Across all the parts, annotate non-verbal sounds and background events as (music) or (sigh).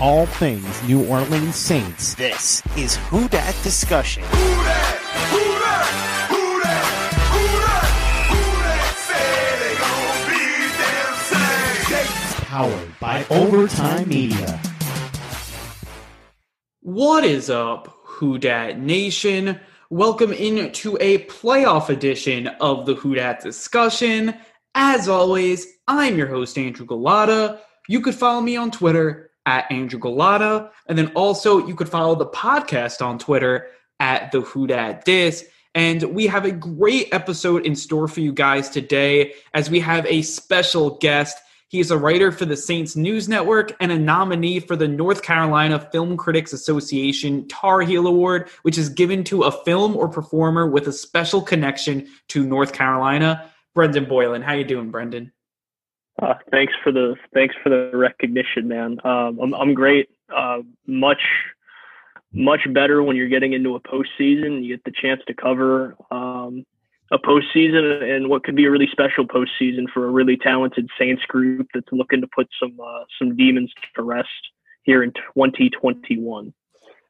all things New Orleans Saints. This is Who Dat Discussion. Who dat? Who dat? Powered by Overtime Media. What is up, Who Dat Nation? Welcome into a playoff edition of the Who Dat Discussion. As always, I'm your host, Andrew Gullotta. You could follow me on Twitter at Andrew Gullotta. And then also you could follow the podcast on Twitter at the Who Dat Dis. And we have a great episode in store for you guys today as we have a special guest. He is a writer for the Saints News Network and a nominee for the North Carolina Film Critics Association Tar Heel Award, which is given to a film or performer with a special connection to North Carolina. Brendan Boylan, how you doing, Brendan? Uh, thanks for the thanks for the recognition, man. Um, I'm I'm great. Uh, much much better when you're getting into a postseason. You get the chance to cover um, a postseason and what could be a really special postseason for a really talented Saints group that's looking to put some uh, some demons to rest here in 2021.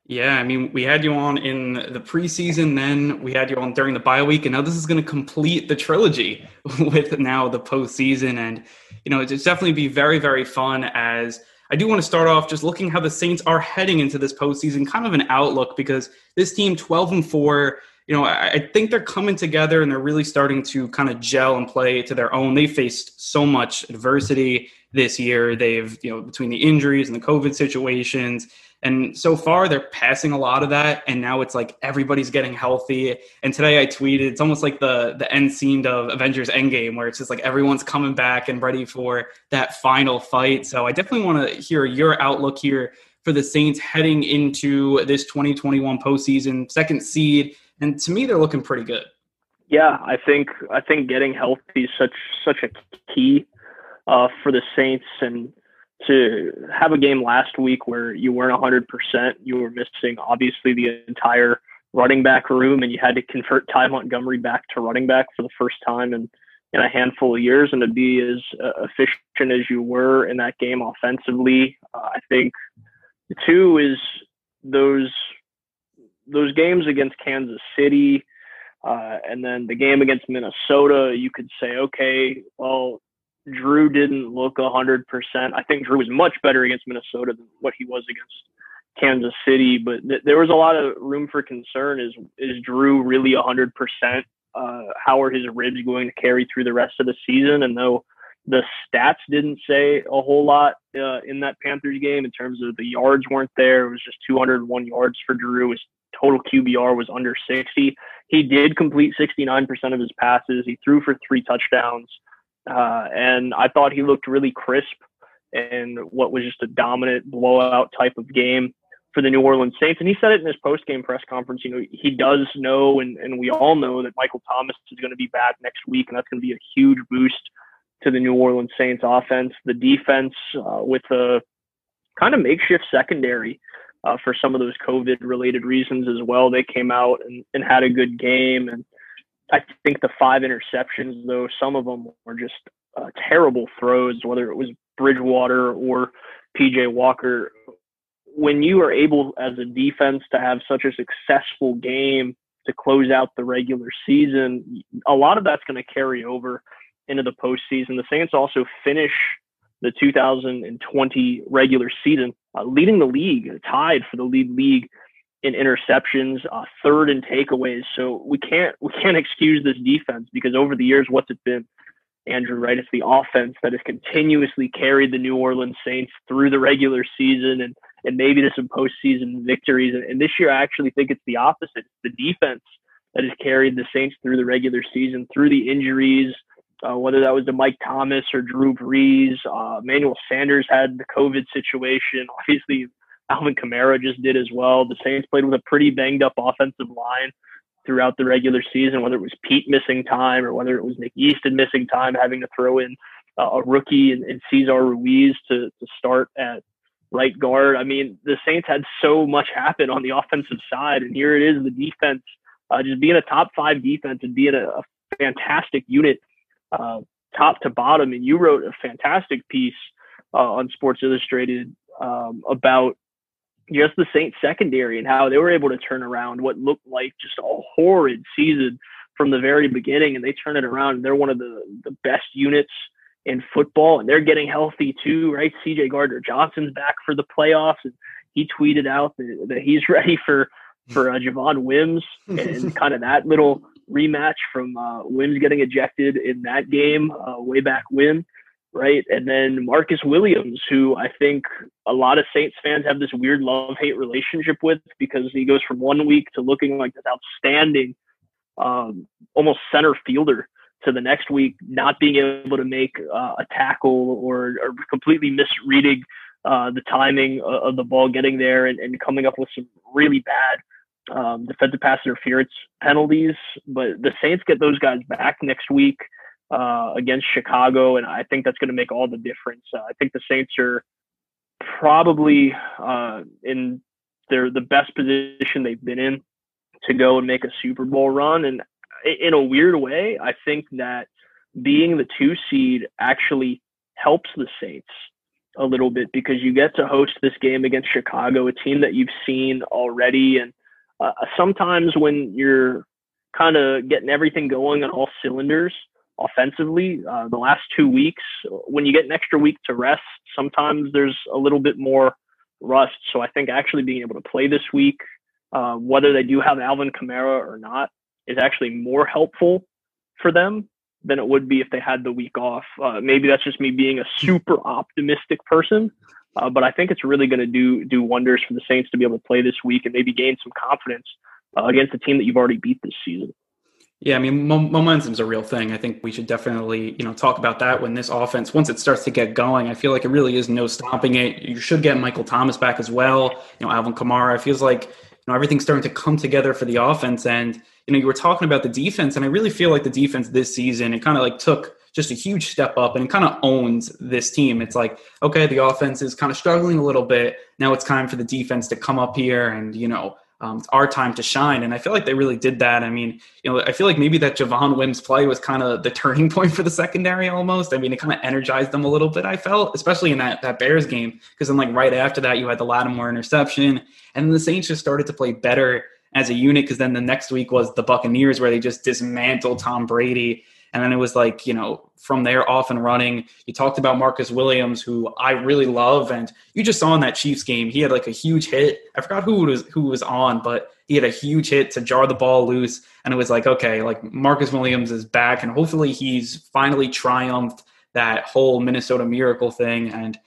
Yeah, I mean, we had you on in the preseason, then we had you on during the bye week, and now this is going to complete the trilogy (laughs) with now the postseason. And, you know, it's definitely be very, very fun as I do want to start off just looking how the Saints are heading into this postseason, kind of an outlook because this team, 12 and 4, you know, I, I think they're coming together and they're really starting to kind of gel and play to their own. They faced so much adversity this year. They've, you know, between the injuries and the COVID situations, and so far, they're passing a lot of that, and now it's like everybody's getting healthy. And today I tweeted, it's almost like the the end scene of Avengers Endgame, where it's just like everyone's coming back and ready for that final fight. So I definitely want to hear your outlook here for the Saints heading into this 2021 postseason, second seed, and to me, they're looking pretty good. Yeah, I think I think getting healthy is such such a key uh, for the Saints, and to have a game last week where you weren't 100%, you were missing obviously the entire running back room, and you had to convert Ty Montgomery back to running back for the first time in, in a handful of years, and to be as uh, efficient as you were in that game offensively. Uh, I think two is those those games against Kansas City. Uh, and then the game against Minnesota, you could say, okay, well, Drew didn't look 100%. I think Drew was much better against Minnesota than what he was against Kansas City, but th- there was a lot of room for concern. Is is Drew really 100%? Uh, how are his ribs going to carry through the rest of the season? And though the stats didn't say a whole lot uh, in that Panthers game in terms of the yards weren't there. It was just 201 yards for Drew. His total QBR was under 60. He did complete 69% of his passes. He threw for three touchdowns. Uh, and I thought he looked really crisp in what was just a dominant blowout type of game for the New Orleans Saints. And he said it in his post game press conference. You know, he does know, and, and we all know that Michael Thomas is going to be back next week, and that's going to be a huge boost to the New Orleans Saints offense. The defense uh, with a kind of makeshift secondary. Uh, for some of those COVID related reasons as well, they came out and, and had a good game. And I think the five interceptions, though, some of them were just uh, terrible throws, whether it was Bridgewater or PJ Walker. When you are able as a defense to have such a successful game to close out the regular season, a lot of that's going to carry over into the postseason. The Saints also finish the 2020 regular season uh, leading the league, tied for the lead league in interceptions, uh, third in takeaways. So we can't we can't excuse this defense because over the years, what's it been, Andrew? Right, it's the offense that has continuously carried the New Orleans Saints through the regular season and and maybe to some postseason victories. And, and this year, I actually think it's the opposite. It's the defense that has carried the Saints through the regular season, through the injuries. Uh, whether that was to Mike Thomas or Drew Brees, uh, Emmanuel Sanders had the COVID situation. (laughs) Obviously, Alvin Kamara just did as well. The Saints played with a pretty banged up offensive line throughout the regular season, whether it was Peat missing time or whether it was Nick Easton missing time, having to throw in uh, a rookie and, and Cesar Ruiz to, to start at right guard. I mean, the Saints had so much happen on the offensive side, and here it is the defense uh, just being a top five defense and being a, a fantastic unit, uh, top to bottom. And you wrote a fantastic piece uh, on Sports Illustrated um, about just the Saints secondary and how they were able to turn around what looked like just a horrid season from the very beginning, and they turn it around. And they're one of the the best units in football, and they're getting healthy too, right? C.J. Gardner Johnson's back for the playoffs, and he tweeted out that, that he's (laughs) ready for for uh, Javon Wims and (laughs) kind of that little rematch from uh, Wims getting ejected in that game uh, way back when, right? And then Marcus Williams, who I think a lot of Saints fans have this weird love hate relationship with because he goes from one week to looking like this outstanding, um, almost center fielder to the next week not being able to make uh, a tackle or, or completely misreading uh, the timing of the ball getting there and, and coming up with some really bad um, defensive pass interference penalties. But the Saints get those guys back next week uh, against Chicago, and I think that's going to make all the difference. Uh, I think the Saints are probably uh, in their the best position they've been in to go and make a Super Bowl run. And in a weird way, I think that being the two seed actually helps the Saints a little bit because you get to host this game against Chicago, a team that you've seen already. And uh, sometimes when you're kind of getting everything going on all cylinders offensively, uh, the last two weeks, when you get an extra week to rest, sometimes there's a little bit more rust. So I think actually being able to play this week, uh, whether they do have Alvin Kamara or not, is actually more helpful for them than it would be if they had the week off. Uh, maybe that's just me being a super optimistic person, uh, but I think it's really going to do do wonders for the Saints to be able to play this week and maybe gain some confidence uh, against a team that you've already beat this season. Yeah, I mean, momentum's a real thing. I think we should definitely, you know, talk about that when this offense, once it starts to get going, I feel like it really is no stopping it. You should get Michael Thomas back as well. You know, Alvin Kamara. It feels like, you know, everything's starting to come together for the offense. And, you know, you were talking about the defense, and I really feel like the defense this season, it kind of like took just a huge step up and kind of owns this team. It's like, okay, the offense is kind of struggling a little bit. Now it's time for the defense to come up here and, you know, um, it's our time to shine. And I feel like they really did that. I mean, you know, I feel like maybe that Javon Wims play was kind of the turning (laughs) point for the secondary almost. I mean, it kind of energized them a little bit, I felt, especially in that, that Bears game. Because then, like, right after that, you had the Lattimore interception. And then the Saints just started to play better as a unit. Because then the next week was the Buccaneers, where they just dismantled Tom Brady. And then it was like, you know, from there off and running. You talked about Marcus Williams, who I really love, and you just saw in that Chiefs game, he had like a huge hit. I forgot who was who was on, but he had a huge hit to jar the ball loose, and it was like, okay, like Marcus Williams is back, and hopefully he's finally triumphed that whole Minnesota Miracle thing. And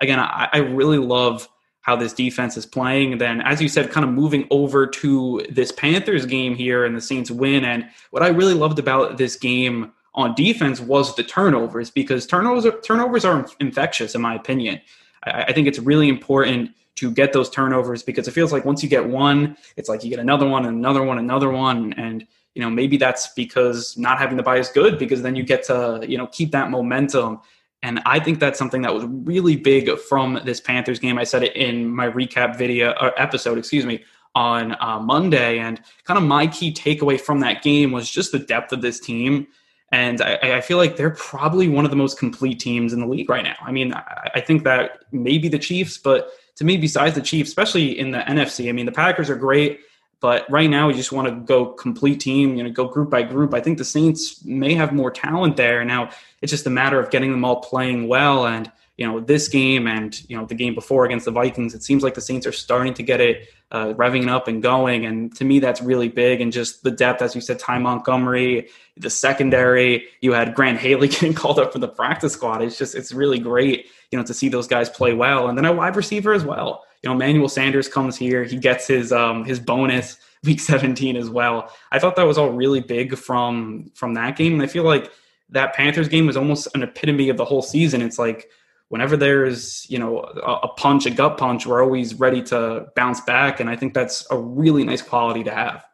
again, I, I really love how this defense is playing. Then, as you said, kind of moving over to this Panthers game here and the Saints win. And what I really loved about this game on defense was the turnovers because turnovers are, turnovers are infectious in my opinion. I, I think it's really important to get those turnovers because it feels like once you get one, it's like you get another one, and another one, another one, and you know maybe that's because not having the buy is good because then you get to you know keep that momentum. And I think that's something that was really big from this Panthers game. I said it in my recap video or episode, excuse me, on uh, Monday. And kind of my key takeaway from that game was just the depth of this team and I, I, feel like they're probably one of the most complete teams in the league right now. I mean, I, I think that maybe the Chiefs, but to me, besides the Chiefs, especially in the NFC, I mean, the Packers are great, but right now we just want to go complete team, you know, go group by group. I think the Saints may have more talent there. Now it's just a matter of getting them all playing well. And you know this game and you know the game before against the Vikings, it seems like the Saints are starting to get it uh, revving up and going. And to me, that's really big. And just the depth, as you said, Ty Montgomery, the secondary. You had Grant Haley (laughs) getting called up for the practice squad. It's just it's really great, you know, to see those guys play well. And then a wide receiver as well. You know, Manuel Sanders comes here. He gets his um, his bonus week 17 as well. I thought that was all really big from from that game. And I feel like that Panthers game was almost an epitome of the whole season. It's like whenever there's you know a, a, punch, a gut punch, we're always ready to bounce back, and I think that's a really nice quality to have.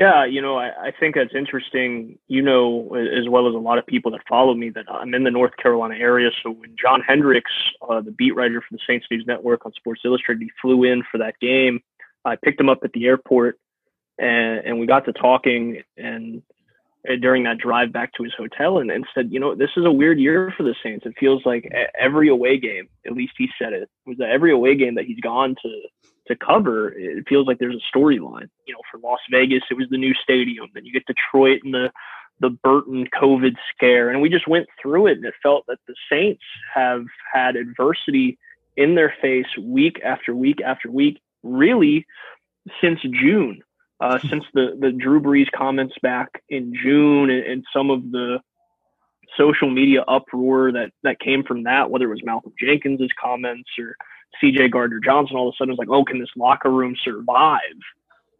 Yeah, you know, I, I think that's interesting. You know, as well as a lot of people that follow me, that I'm in the North Carolina area. So when John Hendricks, uh, the beat writer for the Saints News Network on Sports Illustrated, he flew in for that game. I picked him up at the airport, and, and we got to talking, and uh, during that drive back to his hotel and, and said, you know, this is a weird year for the Saints. It feels like every away game, at least he said it, was that every away game that he's gone to to cover, it feels like there's a storyline. You know, for Las Vegas, it was the new stadium. Then you get Detroit and the the Burton COVID scare, and we just went through it, and it felt that the Saints have had adversity in their face week after week after week, really since June, uh, (laughs) since the the Drew Brees comments back in June, and, and some of the social media uproar that that came from that, whether it was Malcolm Jenkins' comments or CJ Gardner Johnson, all of a sudden was like, oh, can this locker room survive?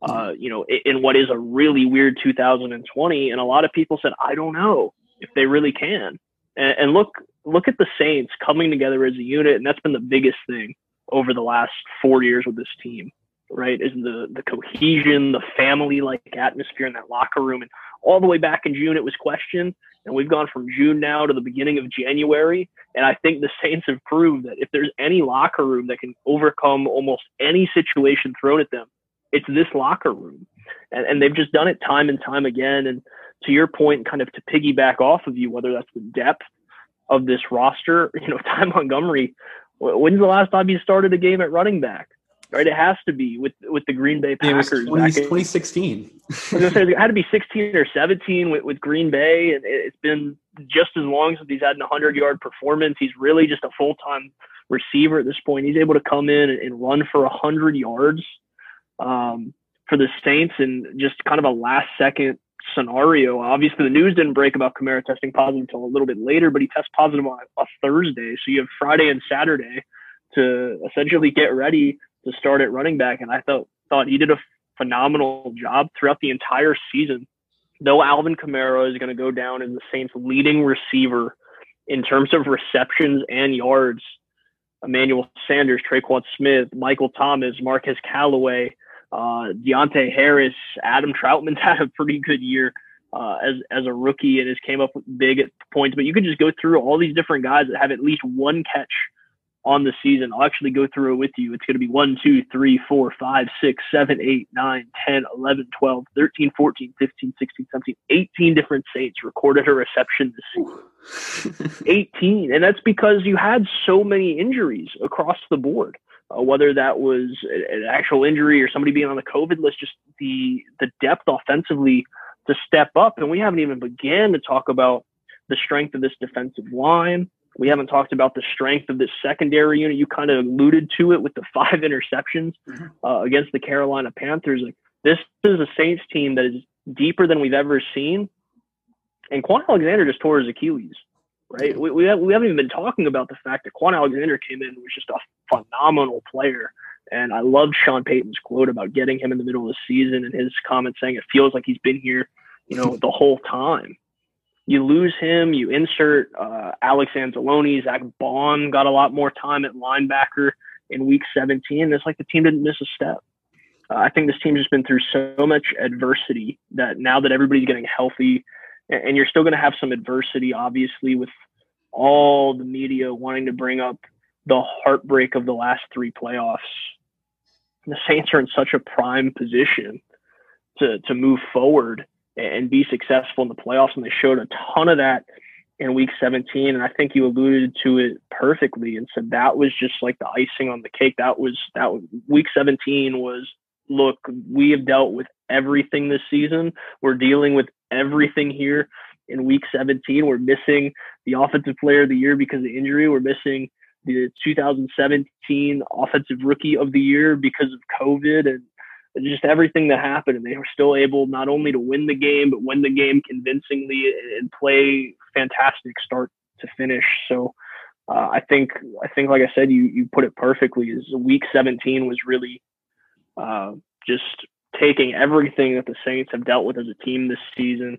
Uh, you know, in what is a really weird 2020. And a lot of people said, I don't know if they really can. And, and look, look at the Saints coming together as a unit, and that's been the biggest thing over the last four years with this team. Right, is the the cohesion, the family like atmosphere in that locker room, and all the way back in June it was questioned, and we've gone from June now to the beginning of January, and I think the Saints have proved that if there's any locker room that can overcome almost any situation thrown at them, it's this locker room. And, and they've just done it time and time again. And to your point, kind of to piggyback off of you, whether that's the depth of this roster, (laughs) you know, Ty Montgomery, when's the last time you started a game at running back? Right, it has to be with with the Green Bay Packers. It was 20, 2016. it had to be 16 or 17 with, with Green Bay, and it's been just as long since he's had an 100 yard performance. He's really just a full time receiver at this point. He's able to come in and, and run for 100 yards um, for the Saints and just kind of a last second scenario. Obviously, the news didn't break about Kamara testing positive until a little bit later, but he tests positive on a Thursday. So you have Friday and Saturday to essentially get ready to start at running back. And I thought thought he did a phenomenal job throughout the entire season. Though Alvin Kamara is going to go down as the Saints' leading receiver in terms of receptions and yards, Emmanuel Sanders, Tre'Quan Smith, Michael Thomas, Marquez Callaway, uh, Deonte Harris, Adam Trautman's (laughs) had a pretty good year uh, as as a rookie and has came up big at points. But you could just go through all these different guys that have at least one catch on the season. I'll actually go through it with you. It's going to be 1, 2, 3, 4, 5, 6, 7, 8, 9, 10, 11, 12, 13, 14, 15, 16, 17, 18 different Saints recorded a reception this season. (laughs) 18. And that's because you had so many injuries across the board uh, whether that was an actual injury or somebody being on the COVID list, just the the depth offensively to step up. And we haven't even began to talk about the strength of this defensive line. We haven't talked about the strength of this secondary unit. You kind of alluded to it with the (laughs) five interceptions mm-hmm. uh, against the Carolina Panthers. Like this is a Saints team that is deeper than we've ever seen. And Kwon Alexander just tore his Achilles right? We, we, have, we haven't even been talking about the fact that Kwon Alexander came in and was just a phenomenal player. And I loved Sean Payton's quote about getting him in the middle of the season and his comment saying it feels like he's been here, you know, the whole time. You lose him, you insert uh, Alex Anzalone, Zack Baun got a lot more time at linebacker in week 17. It's like the team didn't miss a step. Uh, I think this team's just been through so much adversity that now that everybody's getting healthy, and you're still going to have some adversity, obviously, with all the media wanting to bring up the heartbreak of the last three playoffs. The Saints are in such a prime position to to move forward and be successful in the playoffs, and they showed a ton of that in Week 17. And I think you alluded to it perfectly and said that was just like the icing on the cake. That was that Week 17 was look, we have dealt with everything this season. We're dealing with everything here in week 17. We're missing the offensive player of the year because of injury. We're missing the 2017 offensive rookie of the year because of COVID and just everything that happened. And they were still able not only to win the game, but win the game convincingly and play fantastic start to finish. So uh, I think, I think, like I said, you, you put it perfectly is week 17 was really uh, just taking everything that the Saints have dealt with as a team this season,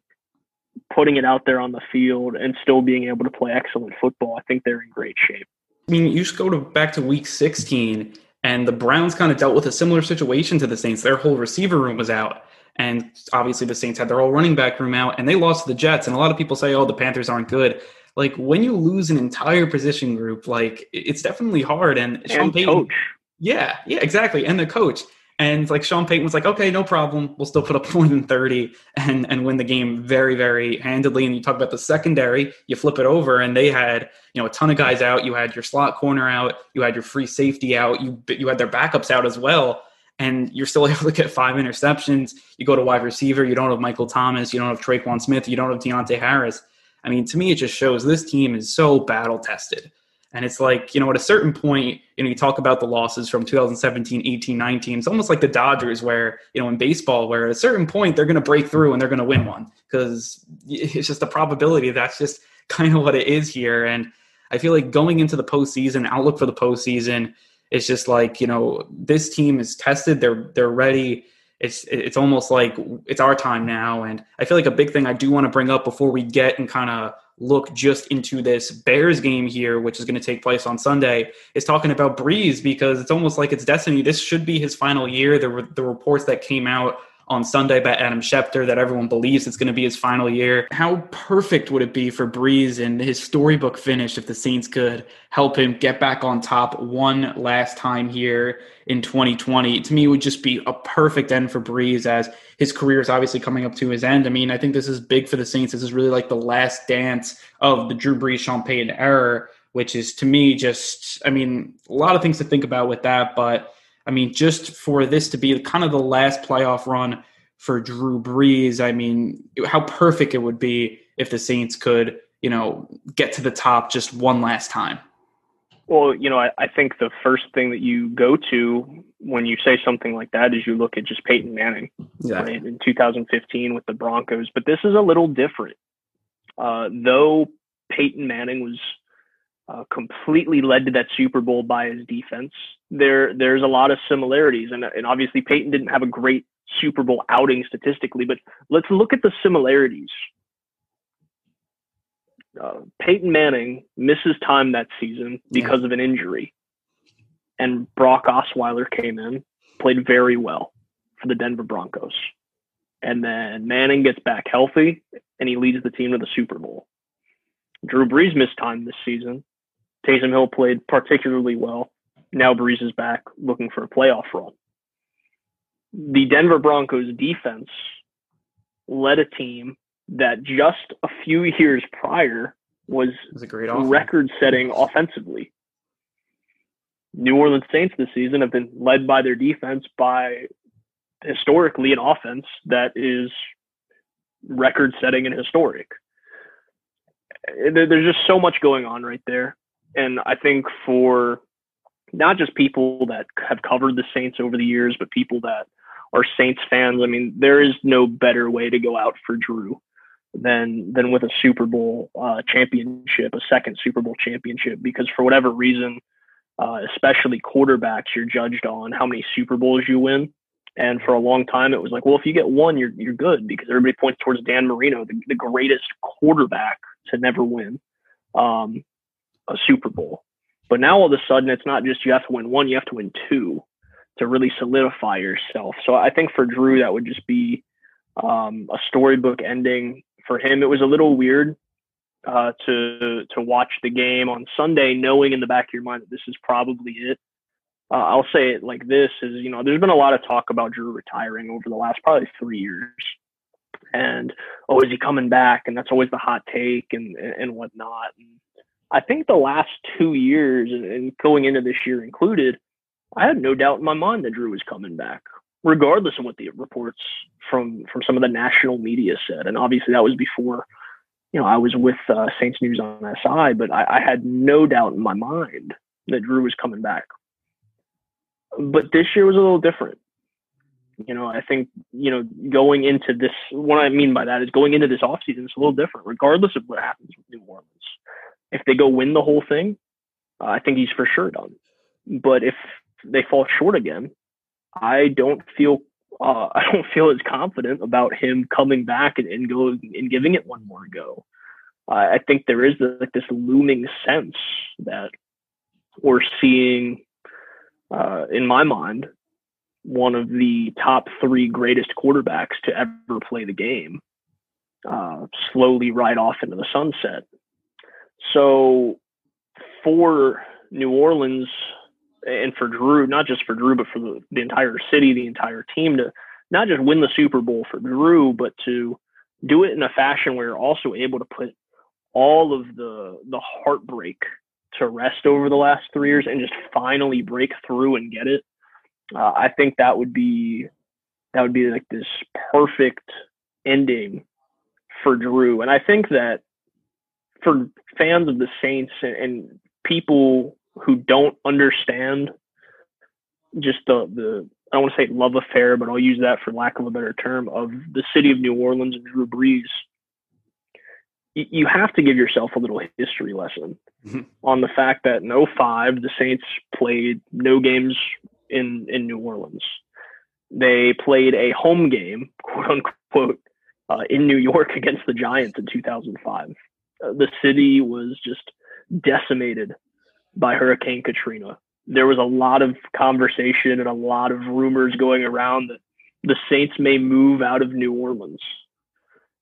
putting it out there on the field, and still being able to play excellent football. I think they're in great shape. I mean, you just go to back to Week 16, and the Browns kind of dealt with a similar situation to the Saints. Their whole receiver room was out, and obviously the Saints had their whole running back room out, and they lost to the Jets. And a lot of people say, "Oh, the Panthers aren't good." Like when you lose an entire position group, like it's definitely hard. And, and Sean Payton, coach. yeah, yeah, exactly, and the coach And like Sean Payton was like, okay, no problem. We'll still put up more than 30 and, and win the game very, very handedly. And you talk about the secondary, you flip it over and they had, you know, a ton of guys out. You had your slot corner out, you had your free safety out, you you had their backups out as well. And you're still (laughs) able to get five interceptions. You go to wide receiver, you don't have Michael Thomas, you don't have Tre'Quan Smith, you don't have Deonte Harris. I mean, to me, it just shows this team is so battle tested. And it's like, you know, at a certain point, you know, you talk about the losses from 2017, 18, 19. It's almost like the Dodgers, where, you know, in baseball, where at a certain point they're going to break through and they're going to win one because (laughs) it's just a probability. That's just (laughs) kind of what it is here. And I feel like going into the postseason, outlook for the postseason, it's just like, you know, this team is tested. They're, they're ready. It's, it's almost like it's our time now. And I feel like a big thing I do want to bring up before we get and kind of look just into this Bears game here, which is going to take place on Sunday, is talking about Brees because it's almost like it's destiny. This should be his final year. There were the reports that came out on Sunday by Adam Schefter that everyone believes it's going to be his final year. How perfect would it be for Brees and his storybook finish if the Saints could help him get back on top one last time here in 2020? To me, it would just be a perfect end for Brees as his career is obviously coming up to his end. I mean, I think this is big for the Saints. This is really like the last dance of the Drew Brees Champagne era, which is to me just, I mean, a lot of things to think about with that, but I mean, just for this to be kind of the last playoff run for Drew Brees, I mean, how perfect it would be if the Saints could, you know, get to the top just one last time. Well, you know, I, I think the first thing that you go to when you say something like that is you look at just Peyton Manning right, in 2015 with the Broncos. But this is a little different. Uh, though Peyton Manning was uh, completely led to that Super Bowl by his defense. There, there's a lot of similarities, and and obviously Peyton didn't have a great Super Bowl outing statistically, but let's look at the similarities. Uh, Peyton Manning misses time that season because yeah. of an injury, and Brock Osweiler came in, played very well for the Denver Broncos, and then Manning gets back healthy, and he leads the team to the Super Bowl. Drew Brees missed time this season, Taysom Hill played particularly well. Now Brees is back looking for a playoff run. The Denver Broncos defense led a team that just a few years prior was, was record setting offensively. New Orleans Saints this season have been led by their defense by historically an offense that is record setting and historic. There's just so much going on right there and I think for not just people that have covered the Saints over the years, but people that are Saints fans, I mean, there is no better way to go out for Drew than than with a Super Bowl uh, championship, a second Super Bowl championship, because for whatever reason, uh, especially quarterbacks, you're judged on how many Super Bowls you win. And for a long time, it was like, well, if you get one, you're you're good because everybody points towards Dan Marino, the, the greatest quarterback to never win. Um, a Super Bowl. But now all of a sudden, it's not just you have to win one, you have to win two to really solidify yourself. So I think for Drew, that would just be um, a storybook ending for him. It was a little weird uh, to to watch the game on Sunday, knowing in the back of your mind that this is probably it. Uh, I'll say it like this: is you know, there's been a lot of talk about Drew retiring over the last probably three years, and oh, is he coming back? And that's always the hot take and and whatnot. And I think the last two years and going into this year included, I had no doubt in my mind that Drew was coming back, regardless of what the reports from from some of the national media said. And obviously that was before, you know, I was with uh, Saints News on SI, but I, I had no doubt in my mind that Drew was coming back. But this year was a little different. You know, I think, you know, going into this, what I mean by that is going into this offseason, it's a little different, regardless of what happens with New Orleans if they go win the whole thing, uh, I think he's for sure done. But if they fall short again, I don't feel uh, (laughs) I don't feel as confident about him coming back and, and and giving it one more go. Uh, I think there is like this looming sense that we're seeing, uh, in my mind, one of the top three greatest quarterbacks to ever play the game uh, slowly ride off into the sunset. So for New Orleans and for Drew, not just for Drew, but for the, the entire city, the entire team to not just win the Super Bowl for Drew, but to do it in a fashion where you're also able to put all of the the heartbreak to rest over the last three years and just finally break through and get it. Uh, I think that would be that would be like this perfect ending for Drew. And I think that for fans of the Saints and, and people who don't understand just the the I don't want to say love affair, but I'll use that for lack of a better term of the city of New Orleans and Drew Brees. You have to give yourself a little history lesson mm-hmm. on the fact that in 05, the Saints played no games in, in New Orleans. They played a home game, quote unquote, uh, in New York (laughs) against the Giants in 2005. The city was just decimated by Hurricane Katrina. There was a lot of conversation and a lot of rumors going around that the Saints may move out of New Orleans.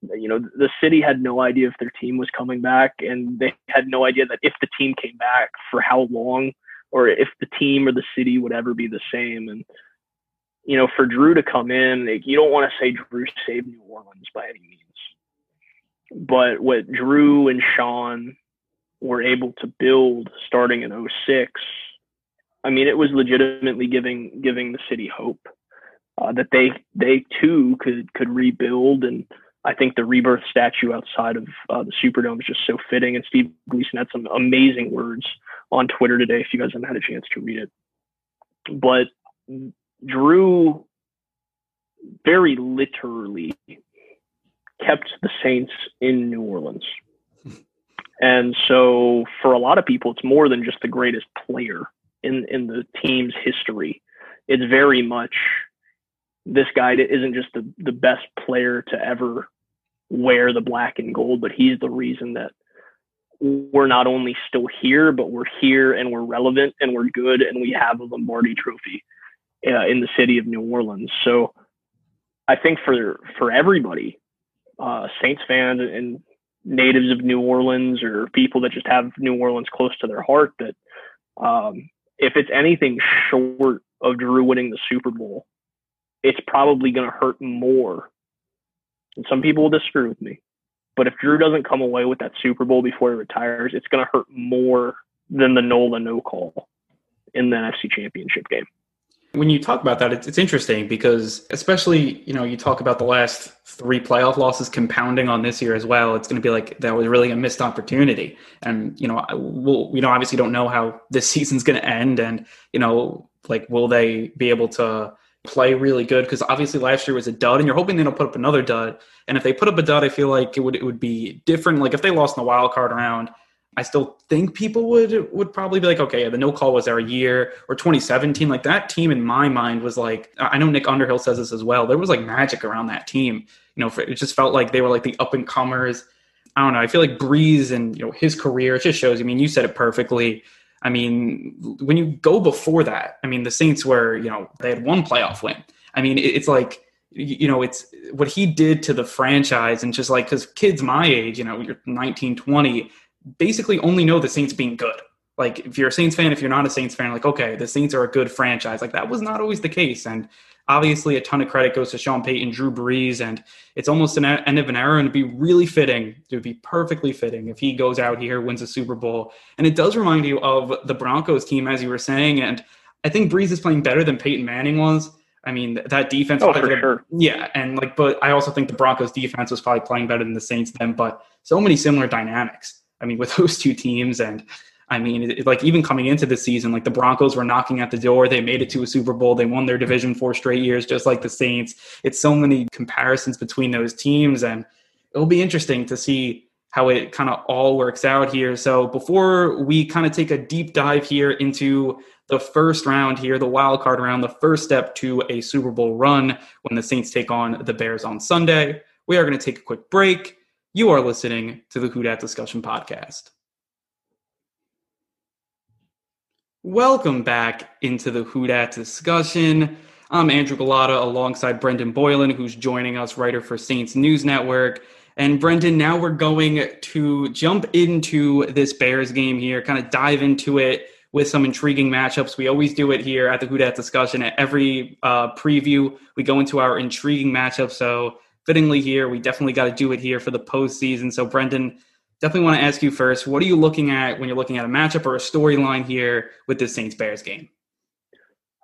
You know, the city had no idea if their team was coming back, and they had no idea that if the team came back, for how long, or if the team or the city would ever be the same. And you know, for Drew to come in, like, you don't want to say Drew saved New Orleans by any means, but what Drew and Sean were able to build starting in 06 i mean it was legitimately giving giving the city hope uh, that they they too could could rebuild. And i think the rebirth statue outside of uh, the superdome is just so fitting. And steve gleason had some amazing words on twitter today if you guys haven't had a chance to read it. But drew very literally kept the saints in new orleans and so for a lot of people, it's more than just the greatest player in, in the team's history. It's very much this guy isn't just the, the best player to ever wear the black and gold, but he's the reason that we're not only still here, but we're here and we're relevant and we're good and we have a Lombardi trophy uh, in the city of New Orleans. So I think for, for everybody, uh, Saints fans and natives of New Orleans or people that just have New Orleans close to their heart that um, if it's anything short of Drew winning the Super Bowl, it's probably going to hurt more. And some people will disagree with me. But if Drew doesn't come away with that Super Bowl before he retires, it's going to hurt more than the Nola no call in the NFC Championship game. When you talk about that, it's, it's interesting because, especially, you know, you talk about the last three playoff losses compounding on this year as well. It's going to be like that was really a missed opportunity. And, you know, we'll, you know, obviously don't know how this (laughs) season's going to end. And, you know, like, will they be able to play really good? Because obviously last year was a dud and you're hoping they don't put up another dud. And if they put up a dud, I feel like it would, it would be different. Like if they lost in the wild card round, I still think people would would probably be like, okay, the no call was our year or 2017. Like that team in my mind was like, I know Nick Underhill says this as well. There was like magic around that team. You know, it just felt like they were like the up and comers. I don't know. I feel like Brees and you know his career. It just shows. I mean, you said it perfectly. I mean, when you go before that, I mean, the Saints were you know they had one playoff win. I mean, it's like you know it's what he did to the franchise and just like because kids my age you know you're 19 20 basically only know the Saints being good. Like if you're a Saints fan, if you're not a Saints fan, like okay, the Saints are a good franchise. Like that was not always the case, and obviously a ton of credit goes to Sean Payton, Drew Brees, and it's almost an end of an era, and it'd be really fitting. It would be perfectly fitting if he goes out here, wins a Super Bowl, and it does remind you of the Broncos team, as you were saying, and I think Brees is playing better than Peyton Manning was. I mean, that defense. Oh, for sure. Yeah, and like, but I also think the Broncos defense was probably playing better than the Saints then. But so many similar dynamics. I mean, with (laughs) those two teams, and I mean, it, like even coming into the season, like the Broncos were knocking at the door. They made it to a Super Bowl. They won their division four straight years, just like the Saints. It's so many comparisons between those teams, and it'll be interesting to see how it kind of all works out here. So before we kind of take a deep dive here into the first round here, the wild card round, the first step to a Super Bowl run when the Saints take on the Bears on Sunday, we are going to take a quick break. You are listening to the Who Dat Discussion Podcast. Welcome back into the Who Dat Discussion. I'm Andrew Gullotta alongside Brendan Boylan, who's joining us, writer for Saints News Network. And Brendan, now we're going to jump into this Bears game here, kind of dive into it with some intriguing matchups. We always do it here at the Who Dat discussion. At every uh, preview, we go into our intriguing matchup. So fittingly here, we definitely got to do it here for the postseason. So Brendan, definitely want to ask you first, what are you looking at when you're looking at a matchup or a storyline here with this Saints Bears game?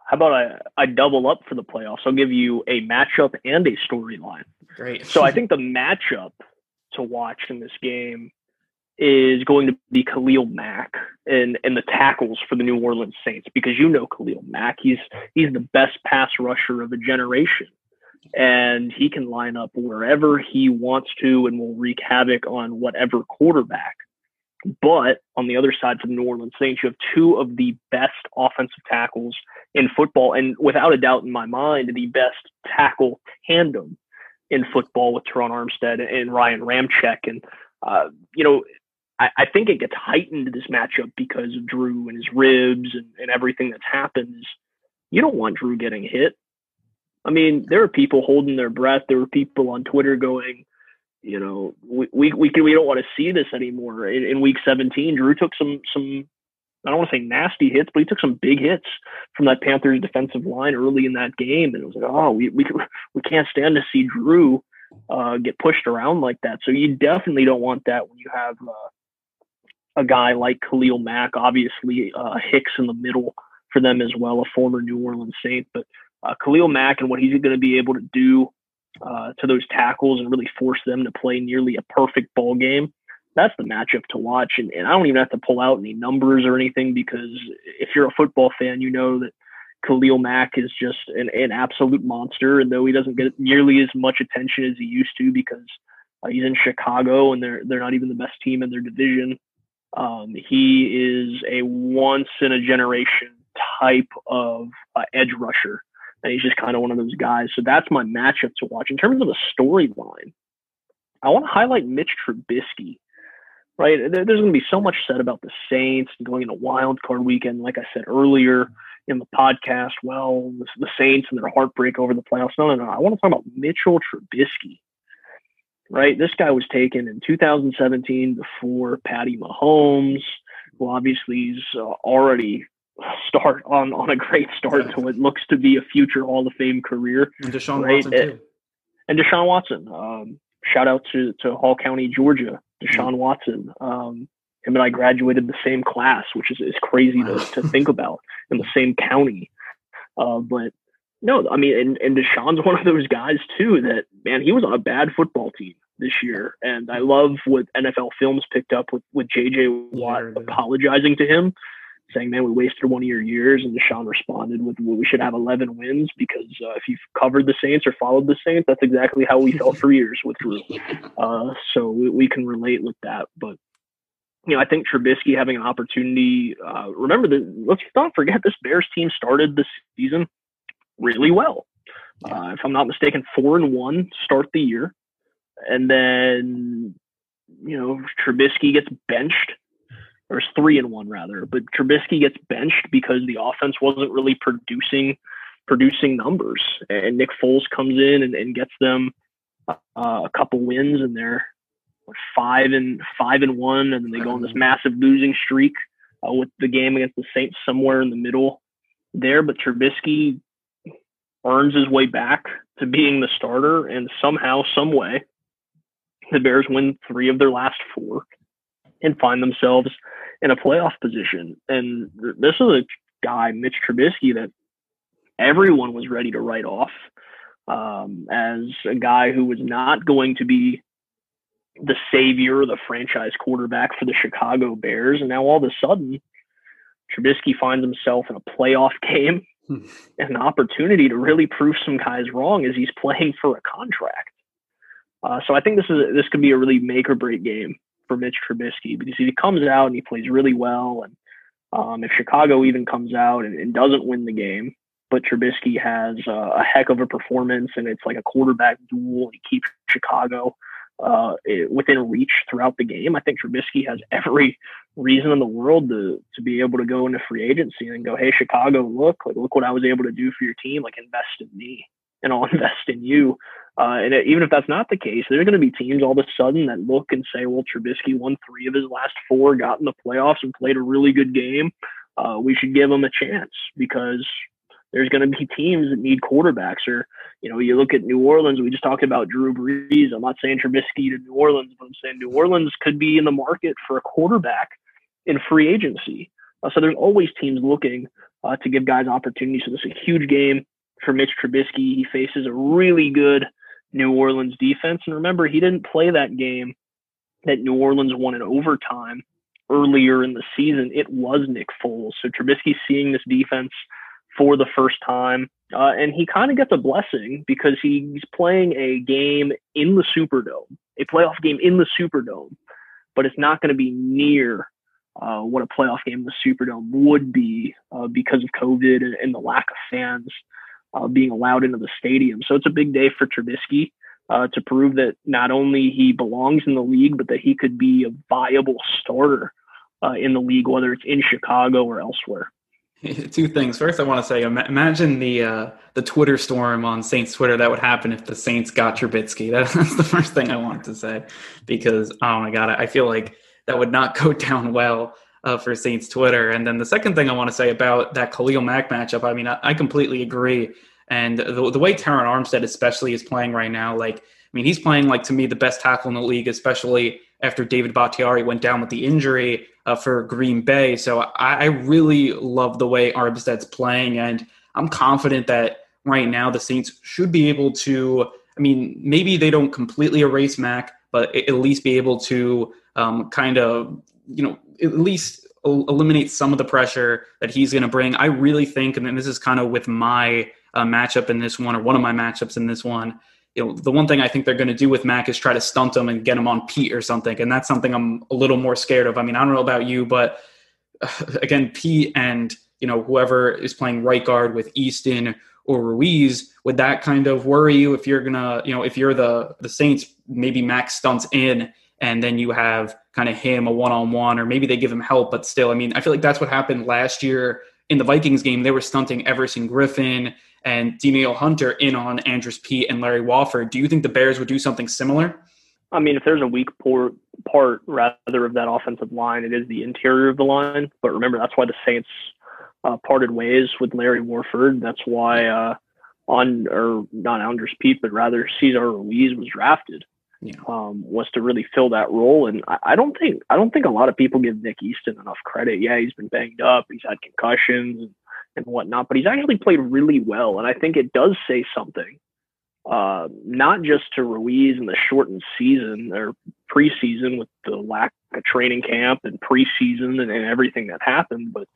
How about I, I double up for the playoffs? I'll give you a matchup and a storyline. Great. so I think the matchup to watch in this game is going to be Khalil Mack and and the tackles for the New Orleans Saints because you know Khalil Mack he's he's the best pass rusher of a generation and he can line up wherever he wants to and will wreak havoc on whatever quarterback. But on the other side for the New Orleans Saints, you have two of the best offensive tackles in football, and without a doubt in my mind, the best tackle tandem in football with Terron Armstead and Ryan Ramczyk. And uh, you know, I, I, think it gets heightened this matchup because of Drew and his ribs and, and everything that's happened. You don't want Drew getting hit. I mean, there are people holding their breath. There were people on Twitter going, you know, we we we, can, we don't want to see this anymore. In, in week 17, Drew took some some I don't want to say nasty hits, but he took some big hits from that Panthers defensive line early in that game, and it was like, oh, we we we can't stand to see Drew uh, get pushed around like that. So you definitely don't want that when you have uh, a guy like Khalil Mack, obviously uh, Hicks in the middle for them as well, a former New Orleans Saint, but uh, Khalil Mack and what he's going to be able to do uh, to those tackles and really force them to play nearly a perfect ball game. That's the matchup to watch. And, and I don't even have to pull out any numbers or anything because if you're a football fan, you know that Khalil Mack is just an, an absolute monster. And though he doesn't get nearly as much attention as he used to because uh, he's in Chicago and they're they're not even the best team in their division, um, he is a once in a generation type of uh, edge rusher and he's just kind of one of those guys. So that's my matchup to watch. In terms of a storyline, I want to highlight Mitch Trubisky. Right, there's going to be so much said about the Saints and going into Wild Card Weekend. Like I said earlier in the podcast, well, the Saints and their heartbreak over the playoffs. No, no, no. I want to talk about Mitchell Trubisky. Right, this guy was taken in 2017 before Patty Mahomes. who obviously is uh, already start on on a great start to what looks to be a future Hall of Fame career. And Deshaun right? Watson too. And Deshaun Watson. Um, shout out to to Hall County, Georgia. Deshaun mm-hmm. Watson. Um, him and I graduated the same class, which is, is crazy to, to (laughs) think about in the same county. Uh, but no, I mean, and, and Deshaun's (laughs) one of those guys too that man, he was on a bad football team this year, and I love what NFL Films picked up with with JJ Watt yeah, apologizing to him saying, "Man, we wasted one of your years." And Deshaun responded with, well, "We should have 11 wins because uh, if you've covered the Saints or followed the Saints, that's exactly how we felt for years with Drew." (laughs) Uh, so we, we, can relate with that. But you know, I think Trubisky having an opportunity. Uh, remember, that let's not forget this Bears team started the season really well. Uh, if I'm not mistaken, four and one start the year, and then you know Trubisky gets benched or three and one rather. But Trubisky gets benched because the offense wasn't really producing producing numbers, and Nick Foles comes in and, and gets them uh, a couple wins, and they're five and five and one, and then they go on this massive losing streak uh, with the game against the Saints somewhere in the middle there. But Trubisky earns his way back to being the starter, and somehow, some way, the Bears win three of their last four and find themselves in a playoff position. And this is a guy, Mitch Trubisky, that everyone was ready to write off um, as a guy who was not going to be the savior, the franchise quarterback for the Chicago Bears. And now all of a sudden, Trubisky finds himself in a playoff (laughs) game hmm. and an opportunity to really prove some guys wrong as he's playing for a contract. Uh, so I think this is this could be a really make or break game for Mitch Trubisky because if he comes out and he plays really well, and um, if Chicago even comes out and, and, doesn't win the game, but Trubisky has uh, a heck of a performance and it's like a quarterback duel and he keeps Chicago uh, within reach throughout the game, I think Trubisky has (laughs) every reason in the world to to be able to go into free agency and go, hey Chicago, look, like look what I was able to do for your team, like invest in me and I'll (laughs) invest in you. Uh, and even if that's not the case, there's going to be teams all of a sudden that look and say, well, Trubisky won three of his last four, got in the playoffs, and played a really good game. uh, we should give him a chance because there's going to be teams that need quarterbacks. Or you know, you look at New Orleans. We just talked about Drew Brees. I'm not saying Trubisky to New Orleans, but I'm saying New Orleans could be in the market for a quarterback in free agency. Uh, so there's always teams looking uh, to give guys opportunities. So this is a huge game for Mitch Trubisky. He faces a really good New Orleans defense. And remember, he didn't play that game that New Orleans won in overtime earlier in the season. It was Nick Foles. So Trubisky seeing this defense for the first time. Uh, and he kind of gets a blessing because he's playing a game in the Superdome, a playoff game in the Superdome, but it's not going to be near uh, what a playoff game in the Superdome would be uh, because of COVID and, and, the lack of fans uh, being allowed into the stadium. So it's a big day for Trubisky uh, to prove that not only he belongs in the league, but that he could be a viable starter uh, in the league, whether it's in Chicago or elsewhere. (laughs) Two things. First, I want to say, imagine the uh, the Twitter storm on Saints Twitter that would happen if the Saints got Trubisky. (laughs) That's the first thing I want to say, because oh my god, I feel like that would not go (laughs) down well uh, for Saints Twitter. And then the second thing I want to say about that Khalil Mack matchup, I mean, I, I completely agree. And the, the way Terron Armstead especially is playing right now, like, I mean, he's playing like to me the best tackle in the league, especially after David Bakhtiari went down with the injury uh, for Green Bay. So I, I really love the way Armstead's playing, and I'm confident that right now the Saints should be able to. I mean, maybe they don't completely erase Mack, but at least be able to um, kind of, you know, at least eliminate some of the pressure that he's going to bring. I really think, and then this is kind of with my uh, matchup in this one, or one of my matchups in this one. You know, the one thing I think they're going to do with Mack is try to stunt him and get him on Peat or something, and that's something I'm a little more scared of. I mean, I don't know about you, but uh, (sighs) again, Peat and you know whoever is playing right guard with Easton or Ruiz, would that kind of worry you if you're gonna, you know, if you're the the Saints, maybe Max stunts in and then you have kind of him a one on one, or maybe they give him help, but still, I mean, I feel like that's what happened last year in the Vikings game. They were stunting Everson Griffen and Danielle Hunter in on Andrus Peat and Larry Warford. Do you think the Bears would do something similar? I mean, if there's a weak poor part rather of that offensive line, it is the interior of the line. But remember, that's why the Saints uh, parted ways with Larry Warford. That's why uh, on or not Andrus Peat, but rather Cesar Ruiz was drafted yeah. um, was to really fill that role. And I, I, don't think I don't think a lot of people give Nick Easton enough credit. Yeah, he's been banged up, he's had concussions and, and whatnot, but he's actually played really well. And I think it does say something, uh, not just to Ruiz in the shortened season or preseason with the lack of training camp and preseason and, and everything that happened, but